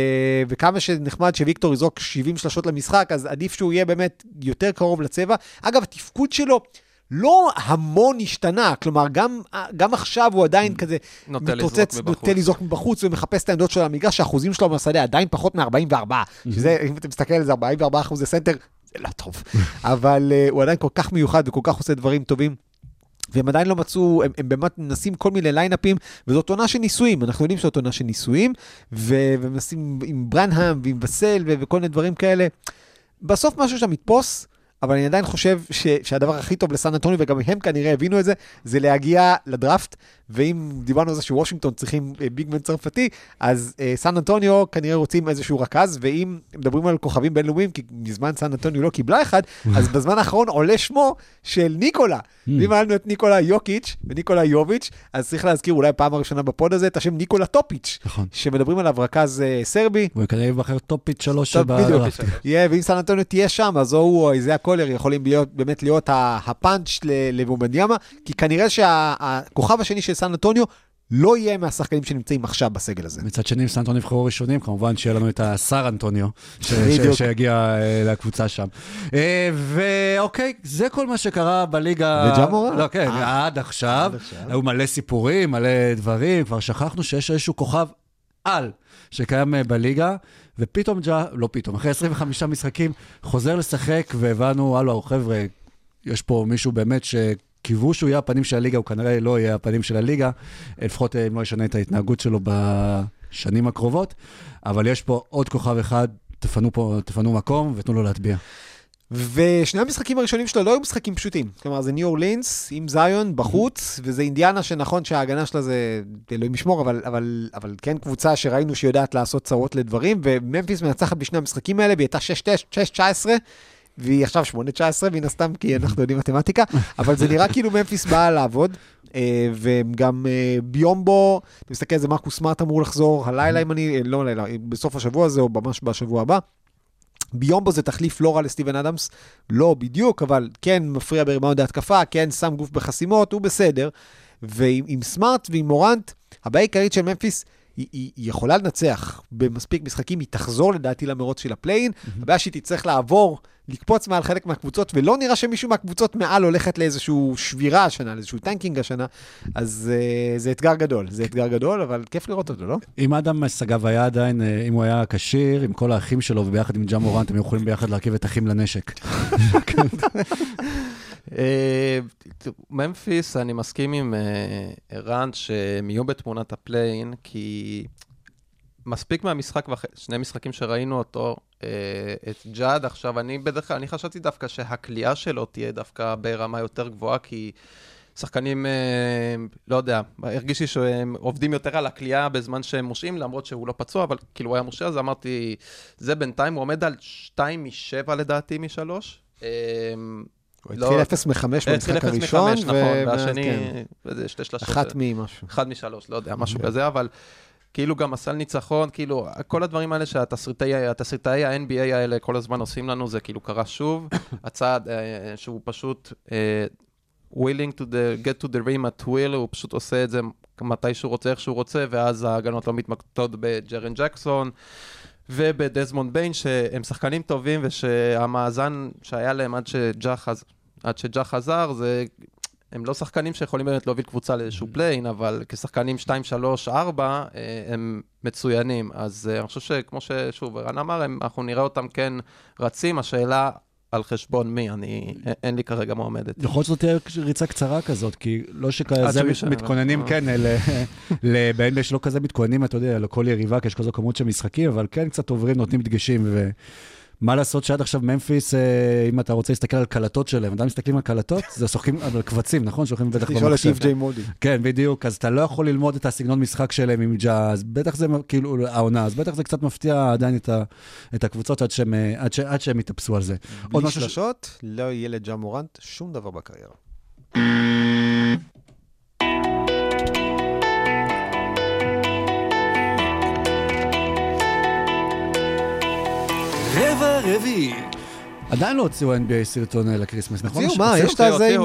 וכמה שנחמד שוויקטור יזרוק 70 שלשות למשחק, אז עדיף שהוא יהיה באמת יותר קרוב לצבע. אגב, התפקוד שלו... לא המון השתנה, כלומר, גם, גם עכשיו הוא עדיין כזה נוטה מתרוצץ. נוטה לזרוק מבחוץ ומחפש את העמדות שלו למגרש, האחוזים שלו מהשדה עדיין פחות מ-44, שזה, אם אתה מסתכל על זה, 44 אחוזי סנטר, זה לא טוב. אבל אה, הוא עדיין כל כך מיוחד וכל כך עושה דברים טובים. והם עדיין לא מצאו, הם, הם באמת מנסים כל מיני ליינאפים, וזאת עונה של ניסויים, אנחנו יודעים שזאת עונה של ניסויים, ומנסים עם ברנהאם ועם וסל ו- וכל מיני דברים כאלה. בסוף משהו שם יתפוס, אבל אני עדיין חושב ש- שהדבר הכי טוב לסן אנטוניו, וגם הם כנראה הבינו את זה, זה להגיע לדראפט, ואם דיברנו על זה שוושינגטון צריכים אה, big man צרפתי, אז אה, סן אנטוניו כנראה רוצים איזשהו רכז, ואם מדברים על כוכבים בינלאומיים, כי מזמן סן אנטוניו לא קיבלה אחד, אז בזמן האחרון עולה שמו של ניקולה. ואם היה לנו את ניקולה יוקיץ' וניקולה יוביץ', אז צריך להזכיר אולי פעם הראשונה בפוד הזה את השם ניקולה טופיץ', נכון. שמדברים עליו רכז אה, סרבי. הוא כנראה שלוש טוב, בדיוק. שבדראפט. ואם סן אנטוניו תהיה שם, אז הוא או אייזיה קולייר יכולים להיות, באמת להיות הפאנץ' ל- לוומבניאמה, כי כנראה שהכוכב השני של סן אנטוניו לא יהיה מהשחקנים שנמצאים עכשיו בסגל הזה. מצד שני, אם סנטון נבחרו ראשונים, כמובן שיהיה לנו את השר אנטוניו, ש-. ש- שיגיע אה, לקבוצה שם. אה, ואוקיי, זה כל מה שקרה בליגה... וג'ה מורנט? לא, כן, אה. עד עכשיו. היו מלא סיפורים, מלא דברים, כבר שכחנו שיש איזשהו כוכב על שקיים בליגה, ופתאום ג'ה, לא פתאום, אחרי 25 משחקים, חוזר לשחק, והבנו, הלו, חבר'ה, יש פה מישהו באמת שקיוו שהוא יהיה הפנים של הליגה, הוא כנראה לא יהיה הפנים של הליגה, לפחות אה, אם לא ישנה את ההתנהגות שלו בשנים הקרובות, אבל יש פה עוד כוכב אחד, תפנו פה, תפנו מקום ותנו לו להטביע. ושני המשחקים הראשונים שלו לא היו משחקים פשוטים. כלומר, זה ניו אורלינס עם זיון בחוץ, וזה אינדיאנה שנכון שההגנה שלה זה, אלוהים ישמור, אבל, אבל, אבל כן קבוצה שראינו שיודעת לעשות צרות לדברים, וממפיס מנצחת בשני המשחקים האלה, והיא הייתה 6-19. והיא עכשיו 8-19, מן הסתם, כי אנחנו יודעים מתמטיקה, אבל זה נראה כאילו ממפיס באה לעבוד, אה, וגם אה, ביומבו, אתה מסתכל על זה, מרקוס סמארט אמור לחזור הלילה, אם אני, אה, לא לילה, בסוף השבוע הזה, או ממש בשבוע הבא. ביומבו זה תחליף לא רע לסטיבן אדמס, לא בדיוק, אבל כן מפריע בריבאונד ההתקפה, כן שם גוף בחסימות, הוא בסדר. ועם עם סמארט ועם מורנט, הבעיה העיקרית של ממפיס, היא, היא, היא יכולה לנצח במספיק משחקים, היא תחזור לדעתי למרוץ של ה play-in, הבעיה שהיא תצטרך לעבור, לקפוץ מעל חלק מהקבוצות, ולא נראה שמישהו מהקבוצות מעל הולכת לאיזושהי שבירה השנה, לאיזשהו tanking השנה, אז אה, זה אתגר גדול, זה אתגר גדול, אבל כיף לראות אותו, לא? אם אדם סגב היה עדיין, אה, אם הוא היה כשיר, עם כל האחים שלו וביחד עם ג'ה מורנט, הם יכולים ביחד להרכיב את אחים לנשק. אה, ממפיס, אני מסכים עם אה, ערן שהם יהיו בתמונת ה play-in, כי מספיק מהמשחק, שני משחקים שראינו אותו, אה, את ג'אד עכשיו, אני בדרך כלל, אני חשבתי דווקא שהכלייה שלו תהיה דווקא ברמה יותר גבוהה, כי שחקנים, לא יודע, הרגיש לי שהם עובדים יותר על הכלייה בזמן שהם מושעים, למרות שהוא לא פצוע, אבל כאילו הוא היה מושע, אז אמרתי, זה בינתיים, הוא עומד על 2 מ-7 לדעתי מ-3. הוא לא- התחיל 0 מ-5 התחיל במשחק הראשון, נכון, והשני, כן, איזה שתי שלשות. אחת ממשהו. אחד משלוש, לא יודע, משהו כזה, אבל כאילו גם עשה ניצחון, כאילו, כל הדברים האלה שהתסריטאי התסריטאי ה-NBA האלה כל הזמן עושים לנו, זה כאילו קרה שוב. הצעד אה, שהוא פשוט אה, willing to the, get to the rim at will, הוא פשוט עושה את זה מתי שהוא רוצה, איך שהוא רוצה, ואז ההגנות לא מתמקדות בג'רן ג'קסון. ובדזמונד ביין, שהם שחקנים טובים, ושהמאזן שהיה להם עד שג'ה חזר, זה... הם לא שחקנים שיכולים באמת להוביל קבוצה לאיזשהו play-in, אבל כשחקנים 2, 3, 4, אה, הם מצוינים. אז אה, אני חושב שכמו ששוב, רן אמר, אנחנו נראה אותם כן רצים. השאלה, על חשבון מי, אני, אין לי כרגע מועמדת. יכול להיות שזאת תהיה ריצה קצרה כזאת, כי לא שכזה יישאר, מתכוננים, אה. כן, ב-NBA שלא כזה מתכוננים, אתה יודע, לכל יריבה, כי יש כזו כמות של משחקים, אבל כן קצת עוברים, נותנים דגשים, ומה לעשות שעד עכשיו ממפיס, אה, אם אתה רוצה להסתכל על קלטות שלהם, אדם מסתכלים על קלטות, זה שוחקים על קבצים, נכון? שולחים בטח לשאול את במחשב. ג'יי מודי. כן, בדיוק, אז אתה לא יכול ללמוד את הסגנון משחק שלהם עם ג'אז, בטח זה כאילו העונה, אז בטח זה קצת מפתיע עדיין את, ה, את הקבוצות עד שהם, אה, עד, ש, עד שהם יתאפסו על זה. בלי ש- שלשות, לא יהיה לג'ה מורנט שום דבר בקריירה. רבע רביעי. עדיין לא הוציאו NBA סרטון אה, לקריסמס, נכון? הוציאו, מה, יש את הזה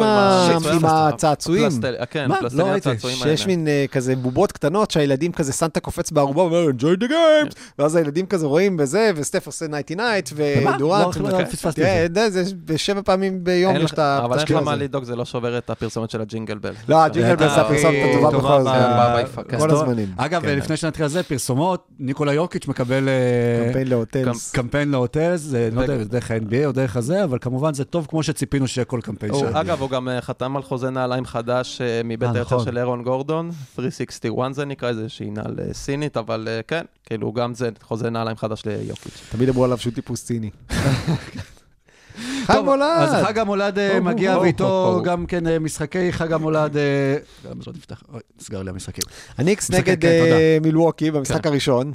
עם הצעצועים. הפלסטל- כן, מה? לא. הצעצועים האלה. שיש מין אה, כזה בובות קטנות שהילדים כזה, סנטה קופץ בערובה ואומר, enjoy the games, ואז הילדים כזה רואים בזה, וסטף עושה נייטי נייט, ומה? ודורנט. לא, לא, יודע, זה בשבע פעמים ביום אין יש את ה... אבל השטויות לך מה. לדאוג, זה לא שובר את הפרסומת של הג'ינגל בל. לא, הג'ינגל בל זה הפרסומת הטובה טובה בכל כן. כל הזמנים. אגב, כן. לפני שנתחיל על זה, פרסומות, ניקולה יורקיץ' מקבל אה, קמפיין להוטלס. קמפיין להוטלס, זה לא יודע, דרך ה-NBA או דרך הזה, אבל כמובן זה טוב כמו שציפינו שיהיה כל קמפיין הוא- של ה-NBA. אגב, הוא גם אה, חתם על חוזה נעליים חדש אה, מבית אה, היוצר נכון. של אירון גורדון, 361 זה נקרא, איזושהי נעל סינית, אבל כן, כאילו גם זה חוזה נעליים חדש ליוקיץ'. תמיד אמרו עליו שהוא טיפוס ציני. חג מולד! אז חג המולד מגיע, ואיתו. גם כן משחקי חג המולד. נסגר לי המשחקים. הניקס נגד כן, מילווקי במשחק כן. הראשון.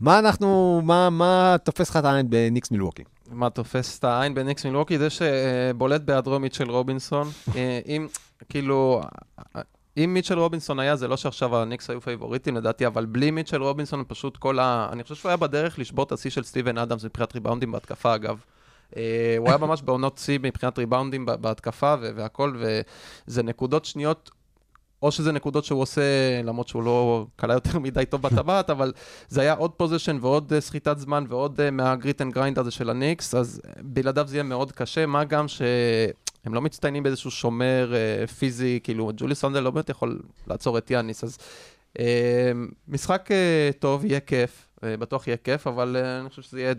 מה אנחנו, מה- מה תופס לך את העין בניקס מילווקי? מה תופס את העין בניקס מילווקי? זה שבולט בהיעדרו מיטשל רובינסון. אה, אם, כאילו, אם מיטשל רובינסון היה, זה לא שעכשיו הניקס היו פייבוריטים לדעתי, אבל בלי מיטשל רובינסון פשוט כל ה... אני חושב שהוא היה בדרך לשבור את השיא של סטיבן אדמס מבחינת ריבאונדים בהתקפה, אגב. אה, הוא היה ממש בעונות שיא מבחינת ריבאונדים בהתקפה והכל, וזה נקודות שניות. או שזה נקודות שהוא עושה, למרות שהוא לא קלע יותר מדי טוב בטבעת, אבל זה היה עוד possession ועוד אה, סחיטת זמן ועוד אה, מה grit and grind הזה של הניקס, אז בלעדיו זה יהיה מאוד קשה, מה גם שהם לא מצטיינים באיזשהו שומר אה, פיזי, כאילו ג'וליוס רנדל לא באמת יכול לעצור את יאניס, אז אה, משחק אה, טוב, יהיה כיף, אה, בטוח יהיה כיף, אבל אה, אני חושב שזה יהיה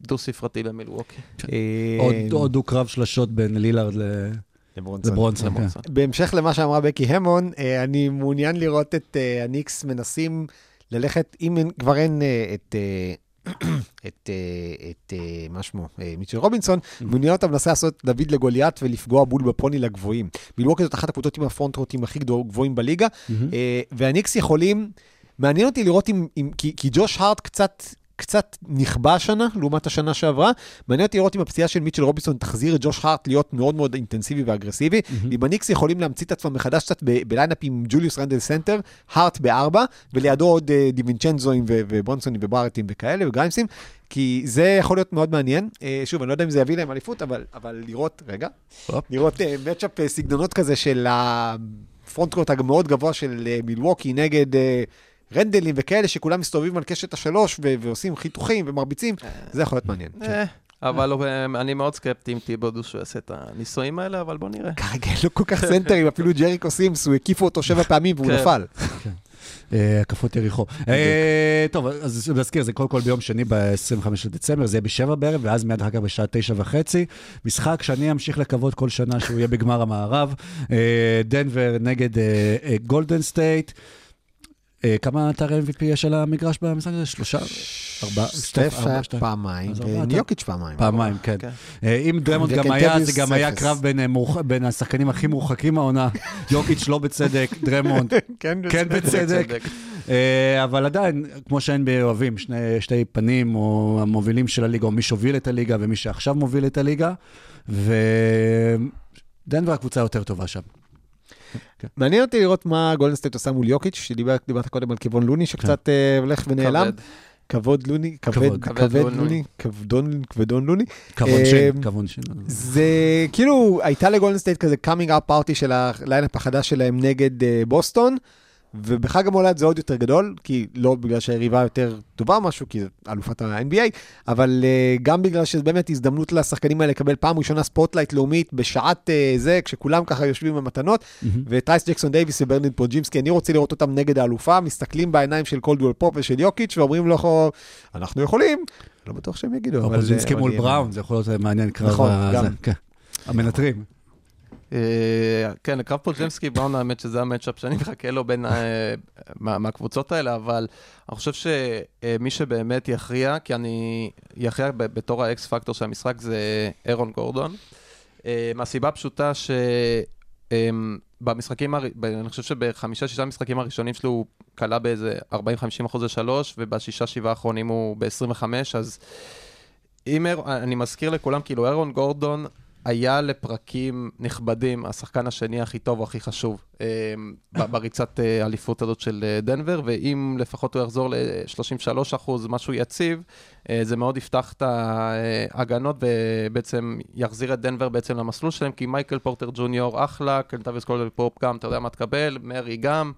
דו-ספרתי למילווקי. אה, עוד- עוד דו-קרב שלשות בין לילארד ל- לברונסון. לברונסון. למונסון. בהמשך למה שאמרה בקי המון, אה, אני מעוניין לראות את אה, הניקס מנסים ללכת, אם כבר אין אה, את... את, את אה, מה שמו, מיטשל רובינסון, מעוניין אותם מנסה לעשות דוד לגוליית ולפגוע בול בפוני לגבוהים. מילווקי זאת אחת הקבוצות עם הפרונט רוטים הכי גדול- גבוהים בליגה, אה, והניקס יכולים, מעניין אותי לראות אם, אם כי, כי ג'וש הארט קצת, קצת נכבה השנה, לעומת השנה שעברה, מעניין אותי לראות אם הפציעה של מיטשל רובינסון תחזיר את ג'וש הארט להיות מאוד מאוד אינטנסיבי ואגרסיבי, אם הניקס יכולים להמציא את עצמם מחדש קצת ב lineup עם ג'וליוס רנדל סנטר, הארט בארבע, ולידו עוד אה, דיווינצ'נזוים וברונסונים וברטים וכאלה, וגריימסים, כי זה יכול להיות מאוד מעניין. אה, שוב, אני לא יודע אם זה יביא להם אליפות, אבל, אבל לראות, רגע, הופ. לראות אה, matchup אה, סגנונות כזה של ה frontcourt המאוד גבוה של אה, מילווקי נגד אה, רנדלים וכאלה, שכולם מסתובבים על קשת השלוש ו- ועושים חיתוכים ומרביצים, זה יכול להיות מעניין. אה, אבל אה, אני מאוד סקפטי אם טיבודו שהוא יעשה את הניסויים האלה, אבל בוא נראה. כרגע אין לו כל כך סנטרים, אפילו ג'ריקו סימס, הוא הקיפו אותו שבע פעמים והוא כן. נפל. אה, הקפות יריחו. אה, טוב, אז נזכיר, זה קודם כל ביום שני ב-25 לדצמבר, זה יהיה בשבע בערב, ואז מיד אחר כך בשעה תשע וחצי. משחק שאני אמשיך לקוות כל שנה שהוא יהיה בגמר המערב. אה, דנבר נגד אה, אה, גולדן סטייט. אה, כמה תוארי MVP יש על המגרש במשחק הזה? שלושה? ארבעה? סטף. פעמיים, ויוקיץ' פעמיים. פעמיים, כן. כן. אה, אם דריימונד גם היה, זה גם היה. קרב בין, אה, בין השחקנים הכי מורחקים העונה. יוקיץ' לא בצדק, דריימונד כן, כן בצדק. אה, אבל עדיין, כמו שה-NBA אוהבים, שני, שתי פנים, או המובילים של הליגה, או מי שהוביל את הליגה ומי שעכשיו מוביל את הליגה, ודנבר הקבוצה היותר טובה שם. מעניין אותי לראות מה גולדן סטייט עושה מול יוקיץ', שדיברת דיברת קודם על קוון לוני שקצת אה, הולך ונעלם. כבוד לוני, כבד. כבד לוני. כבדון, כבדון לוני. כבוד אה, שין, כבוד שין. זה כאילו, הייתה לגולדן סטייט כזה coming out party של ה lineup החדש שלהם נגד אה, בוסטון, ובחג המולד זה עוד יותר גדול, כי לא בגלל שהיריבה יותר טובה או משהו, כי זו אלופת ה-NBA, אבל אה, גם בגלל שזו באמת הזדמנות לשחקנים האלה לקבל פעם ראשונה spotlight לאומית בשעת אה, זה, כשכולם ככה יושבים במתנות, וטרייס ג'קסון דייוויס וברנדין פודז'ימסקי, אני רוצה לראות אותם נגד האלופה, מסתכלים בעיניים של קולדוול פופ ושל יוקיץ' ואומרים לו, אנחנו יכולים, לא בטוח שהם יגידו, אבל... אבל מול יהיה- בראון, זה יכול להיות מעניין קרב. נכון, גם. זה, כן. המנטרים. אה, כן, לקרב פודז'ימסקי בראון, האמת שזה ה matchup שאני מחכה לו בין, ה- מה- מהקבוצות האלה, אבל אני חושב שמי שבאמת יכריע, כי אני יכריע בתור ה X factor של המשחק זה אירון גורדון. אה, מהסיבה הפשוטה ש... אמ, במשחקים, אני חושב שבחמישה, שישה משחקים הראשונים שלו הוא כלה באיזה 40-50 אחוז לשלוש, ובשישה, שבעה האחרונים הוא ב-25, אז אם, אני מזכיר לכולם, כאילו אירון גורדון היה לפרקים נכבדים השחקן השני הכי טוב או הכי חשוב ב- בריצת אה, האליפות הזאת של אה, דנבר, ואם לפחות הוא יחזור ל-33 אחוז, משהו יציב, אה, זה מאוד יפתח את ההגנות ובעצם יחזיר את דנבר בעצם למסלול שלהם, כי מייקל פורטר ג'וניור אחלה, קנטביוס קולדוול פופ גם, אתה יודע מה תקבל, מרי גם.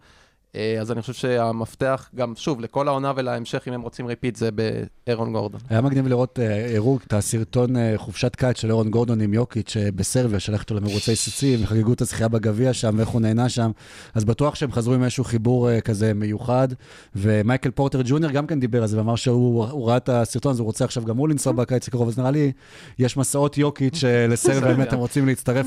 אה, אז אני חושב שהמפתח, גם שוב, לכל העונה ולהמשך, אם הם רוצים repeat, זה באירון גורדון. היה מגניב לראות, אה, הראו את הסרטון אה, חופשת קיץ של אירון גורדון עם יוקיץ' בסרביה, שלח אותו למרוצי סוסים, וחגגו את הזכייה בגביע שם, ואיך הוא נהנה שם. אז בטוח שהם חזרו עם איזשהו חיבור כזה מיוחד. ומייקל פורטר ג'וניור גם כן דיבר על זה, ואמר שהוא הוא ראה את הסרטון, אז הוא רוצה עכשיו גם הוא לנסוע בקיץ הקרוב, אז נראה לי, יש מסעות יוקיץ' לסרביה, באמת הם רוצים להצטרף,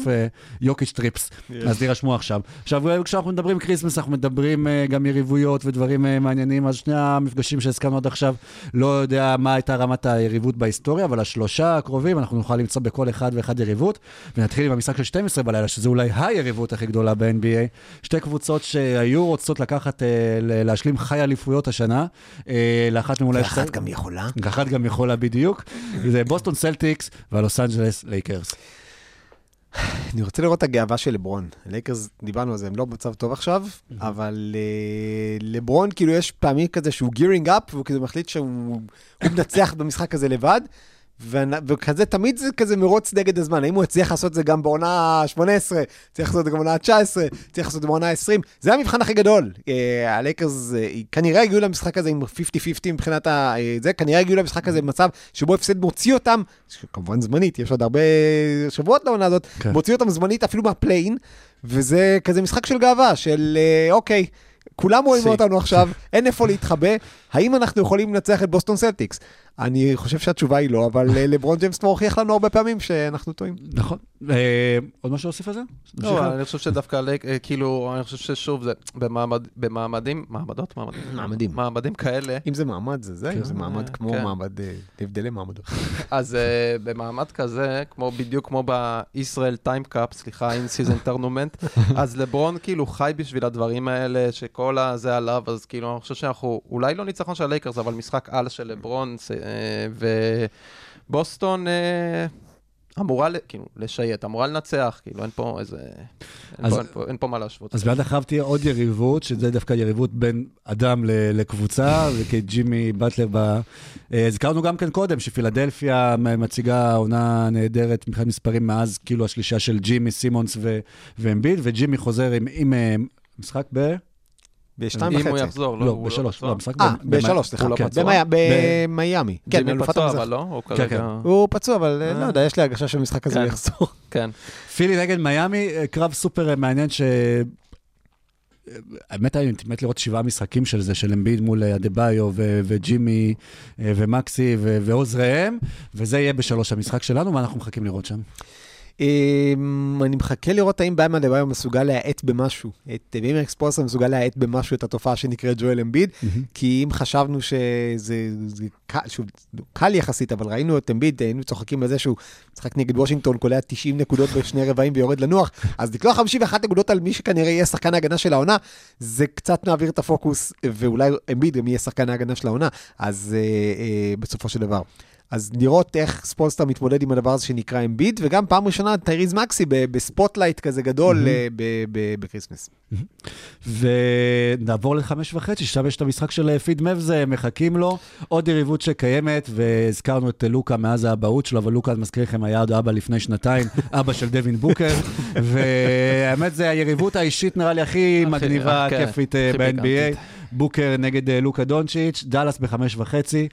יוקיץ' trips. אז תירשמו עכשיו. עכשיו, כשאנחנו מדברים כריסמס, אנחנו מדברים גם יריבויות ודברים אה, מעניינים, אז שני המפגשים שהזכרנו עד עכשיו, לא יודע מה הייתה רמת היריבות בהיסטוריה, אבל השלושה הקרובים, אנחנו נוכל למצוא בכל אחד ואחד יריבות. ונתחיל עם המשחק של 12 בלילה, שזה אולי היריבות הכי גדולה ב-NBA. שתי קבוצות שהיו רוצות לקחת, אה, להשלים חי אליפויות השנה. אה, לאחת מהן אולי... ואחת שתי- גם יכולה. אחת גם יכולה בדיוק. זה בוסטון סלטיקס והלוס אנג'לס לייקרס. אני רוצה לראות את הגאווה של לברון. לייקרס, דיברנו על זה, הם לא במצב טוב עכשיו, אבל אה, לברון, כאילו, יש פעמים כזה שהוא gearing up, והוא כזה מחליט שהוא הוא מנצח במשחק הזה לבד, וכזה, תמיד זה כזה מרוץ נגד הזמן. האם הוא יצליח לעשות את זה גם בעונה ה-18, יצליח לעשות את זה גם בעונה ה-19, יצליח לעשות את זה בעונה ה-20? זה המבחן הכי גדול. אה, הלייקרס אה, כנראה הגיעו למשחק הזה עם 50-50 מבחינת ה... אה, זה, כנראה הגיעו למשחק הזה במצב שבו הפסד מוציא אותם, כמובן זמנית, יש עוד הרבה שבועות לעונה הזאת, כן. מוציא אותם זמנית אפילו מה play-in, וזה כזה משחק של גאווה, של אוקיי, כולם רואים. אותנו עכשיו, אין איפה להתחבא, האם אנחנו יכולים לנצח את בוסטון סלטיקס? אני חושב שהתשובה היא לא, אבל אה, לברון ג'יימס כבר הוכיח לנו הרבה פעמים שאנחנו טועים. נכון. אה, עוד משהו להוסיף על זה? לא? אני חושב שדווקא, אה, כאילו, אני חושב ששוב, זה במעמד- במעמדים, מעמדות? מעמדים? מעמדים. כאלה. אם זה מעמד זה זה, אם זה מעמד כמו כן. מעמד, הבדלי מעמדות. אז במעמד כזה, כמו בדיוק כמו בישראל time cup, סליחה, in-season tournament, אז לברון כאילו חי בשביל הדברים האלה, שכל הזה עליו, אז כאילו, אני חושב שאנחנו, אולי לא ניצחון של הלייקרס, אבל משחק על של לברון, ובוסטון uh, אמורה, כאילו, לשייט, אמורה לנצח, כאילו, אין פה איזה, אין, אז- פה, אין, פה, אין פה מה להשוות. אז מיד אחריו תהיה עוד יריבות, שזה דווקא יריבות בין אדם לקבוצה, וכג'ימי באטלר ב... אה, הזכרנו גם כן קודם, שפילדלפיה מציגה עונה נהדרת מבחינת מספרים מאז כאילו השלישה של ג'ימי, סימונס ואמביד, וג'ימי חוזר עם, עם אה, משחק ב... בשתיים אם הוא וחצי. יחזור, לא, לא, הוא בשלוש, פצוע? לא, המשחק אה, בשלוש, סליחה. הוא לא כן, פצוע? במיאמי. כן, ג'ימי פצוע, המזרח. אבל לא? הוא כן, כרגע... הוא פצוע, אבל אה, אה. לא יודע, יש לי הרגשה שהמשחק הזה כן. הוא יחזור. כן. פילי נגד מיאמי, אה, קרב סופר מעניין ש... האמת היה מת לראות שבעה משחקים של זה, של אמביד מול אה, אדה-ביו ו- וג'ימי ומקסי ו- ועוזריהם, וזה יהיה בשלוש המשחק שלנו, ואנחנו מחכים לראות שם. אמ, אני מחכה לראות האם באמה דביו מסוגל להאט במשהו. את ואם אקספולסר מסוגל להאט במשהו את התופעה שנקראת ג'ואל אמביד, כי אם חשבנו שזה זה קל, שוב, קל יחסית, אבל ראינו את אמביד, היינו צוחקים על זה שהוא משחק נגד וושינגטון, קולע 90 נקודות בשני רבעים ויורד לנוח, אז לקלוע 51 נקודות על מי שכנראה יהיה שחקן ההגנה של העונה, זה קצת מעביר את הפוקוס, ואולי אמביד גם יהיה שחקן ההגנה של העונה, אז אה, אה, בסופו של דבר. אז לראות איך ספולסטר מתמודד עם הדבר הזה שנקרא אמביד, וגם פעם ראשונה טייריס מקסי ב spotlight כזה גדול. אה, בקריסמס. ונעבור לחמש וחצי, שם יש את המשחק של פיד מבס, מחכים לו. עוד יריבות שקיימת, והזכרנו את לוקה מאז האבהות שלו, אבל לוקה, אני מזכיר לכם, היה עוד אבא לפני שנתיים, אבא של דווין בוקר, והאמת זה היריבות האישית נראה לי הכי מגניבה, כן, כיפית אה, ב-NBA. בוקר נגד אה, לוקה דונצ'יץ', דאלאס בחמש וחצי.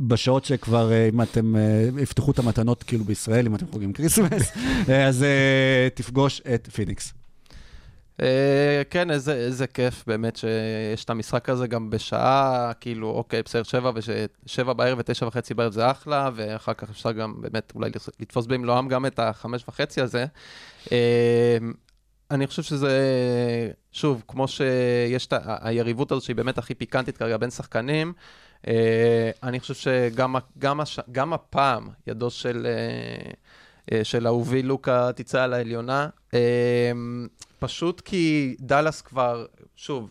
בשעות שכבר, אה, אם אתם אה, יפתחו את המתנות כאילו בישראל, אם אתם חוגגים כריסמס, אה, אז תפגוש את פיניקס. כן, איזה, איזה כיף באמת שיש את המשחק הזה גם בשעה, כאילו, אוקיי, בסדר, שבע, ושבע בערב ותשע וחצי בערב זה אחלה, ואחר כך אפשר גם באמת אולי לתפוס במלואם גם את החמש וחצי הזה. אני חושב שזה, שוב, כמו שיש את היריבות הזאת שהיא באמת הכי פיקנטית כרגע בין שחקנים, אה, אני חושב שגם גם הש- גם הפעם ידו של... אה, אה, של אהובי לוקה תצא על העליונה. אה, פשוט כי דאלאס כבר, שוב,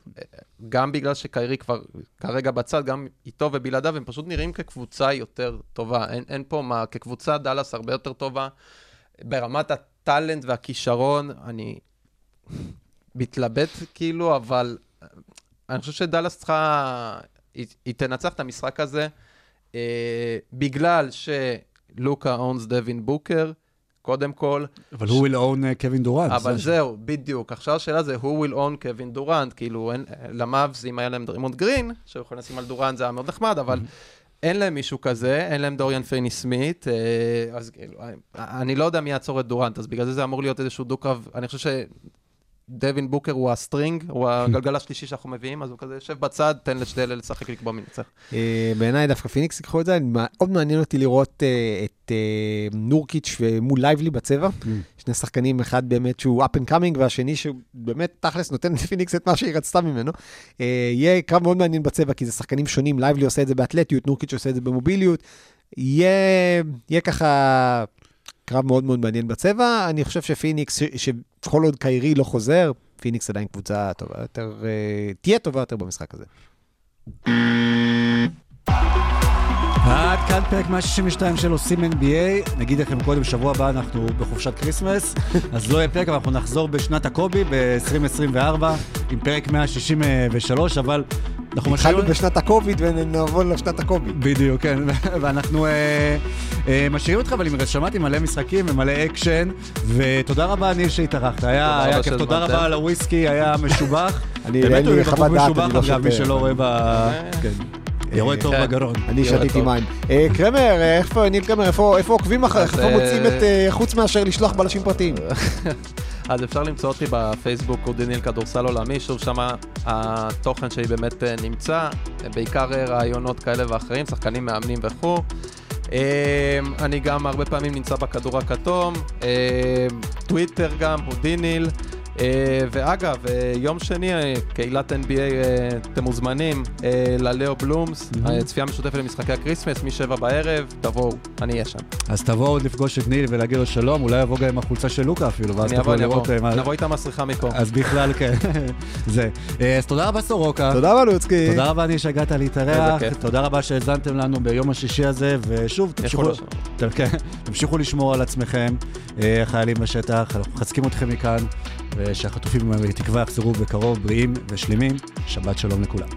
גם בגלל שקיירי כבר כרגע בצד, גם איתו ובלעדיו, הם פשוט נראים כקבוצה יותר טובה. אין, אין פה מה, כקבוצה דאלאס הרבה יותר טובה. ברמת הטאלנט והכישרון, אני מתלבט כאילו, אבל אני חושב שדאלאס צריכה, היא, היא תנצח את המשחק הזה, אה, בגלל שלוקה אונס דווין בוקר, קודם כל, אבל הוא will own אה, קווין דורנט. אבל זה- זהו, בדיוק. עכשיו השאלה זה, who will own קווין דורנט? כאילו, אין, למאבס, אם היה להם דריימונד גרין, שהיו יכולים לשים על דורנט, זה היה מאוד נחמד, אבל אין להם מישהו כזה, אין להם דוריאן פיני סמית, אה, אז כאילו, אה, אני לא יודע מי יעצור את דורנט, אז בגלל זה זה אמור להיות איזשהו דו-קרב, אני חושב שדווין בוקר הוא ה string, הוא הגלגל השלישי שאנחנו מביאים, אז הוא כזה יושב בצד, תן לשתי אלה לשחק לקבוע מי ניצח. אה, בעיניי דווקא פיניקס ייקחו את זה, מאוד מעניין אותי לראות אה, את אה, נורקיץ' מול לייבלי בצבע. שני שחקנים, אחד באמת שהוא up and coming, והשני שהוא באמת תכלס נותן לפיניקס את מה שהיא רצתה ממנו. יהיה קרב מאוד מעניין בצבע, כי זה שחקנים שונים, לייבלי עושה את זה באתלטיות, נורקיץ' עושה את זה במוביליות. יהיה ככה קרב מאוד מאוד מעניין בצבע. אני חושב שפיניקס, ש- שכל עוד קיירי לא חוזר, פיניקס עדיין קבוצה טובה יותר, אה, תהיה טובה יותר במשחק הזה. עד כאן פרק 162 של עושים NBA. נגיד לכם קודם, שבוע הבא אנחנו בחופשת כריסמס, אז לא יהיה פרק, אבל אנחנו נחזור בשנת הקובי, ב-2024, עם פרק 163, אבל אנחנו התחלנו משאירים... בשנת הקוביד ונעבור לשנת הקוביד. בדיוק, כן, ואנחנו אה, אה, משאירים אותך, אבל עם שמעתי מלא משחקים ומלא אקשן, ותודה רבה, ניל, שהתארחת. היה תודה היה רבה כיף, תודה. רבה על הוויסקי, היה משובח. אני- באמת אין הוא לי חוות דעת, משובח, אני לא אגב, מי שותה. שלא רואה ב... כן. יורד טוב כן. בגרון. אני שתיתי. מים. אה, קרמר, אה, איפה, ניל קרמר, איפה עוקבים אחריך? איפה מוצאים אה, את, אה, חוץ מאשר לשלוח בלשים פרטיים? אז אפשר למצוא אותי בפייסבוק, הודיניל כדורסל עולמי, שוב שמה התוכן שלי באמת אה, נמצא, בעיקר אה, רעיונות כאלה ואחרים, שחקנים מאמנים וכו'. אה, אני גם הרבה פעמים נמצא בכדור הכתום, אה, טוויטר גם, הודיניל. אה, ואגב, אה, יום שני, אה, קהילת NBA, אתם מוזמנים ללאו בלומס, אה, צפייה משותפת למשחקי הקריסמס, משבע בערב, תבואו, אני אהיה שם. אז תבואו לפגוש את ניל ולהגיד לו שלום, אולי יבוא גם עם החולצה של לוקה אפילו, ואז אני אבוא, תוכלו אני אבוא, לראות... מה- נבוא איתם מסריחה מפה. אז בכלל, כן. זה. אז תודה רבה, סורוקה. תודה רבה, לוצקי. תודה רבה, ניל, שהגעת להתארח. תודה רבה שהאזנתם לנו ביום השישי הזה, ושוב, תמשיכו, להיות. כן, תמשיכו לשמור על עצמכם, החיילים בשטח, אנחנו מחזקים אתכם מכאן, ושהחטופים בתקווה יחזרו בקרוב בריאים ושלמים. שבת שלום לכולם.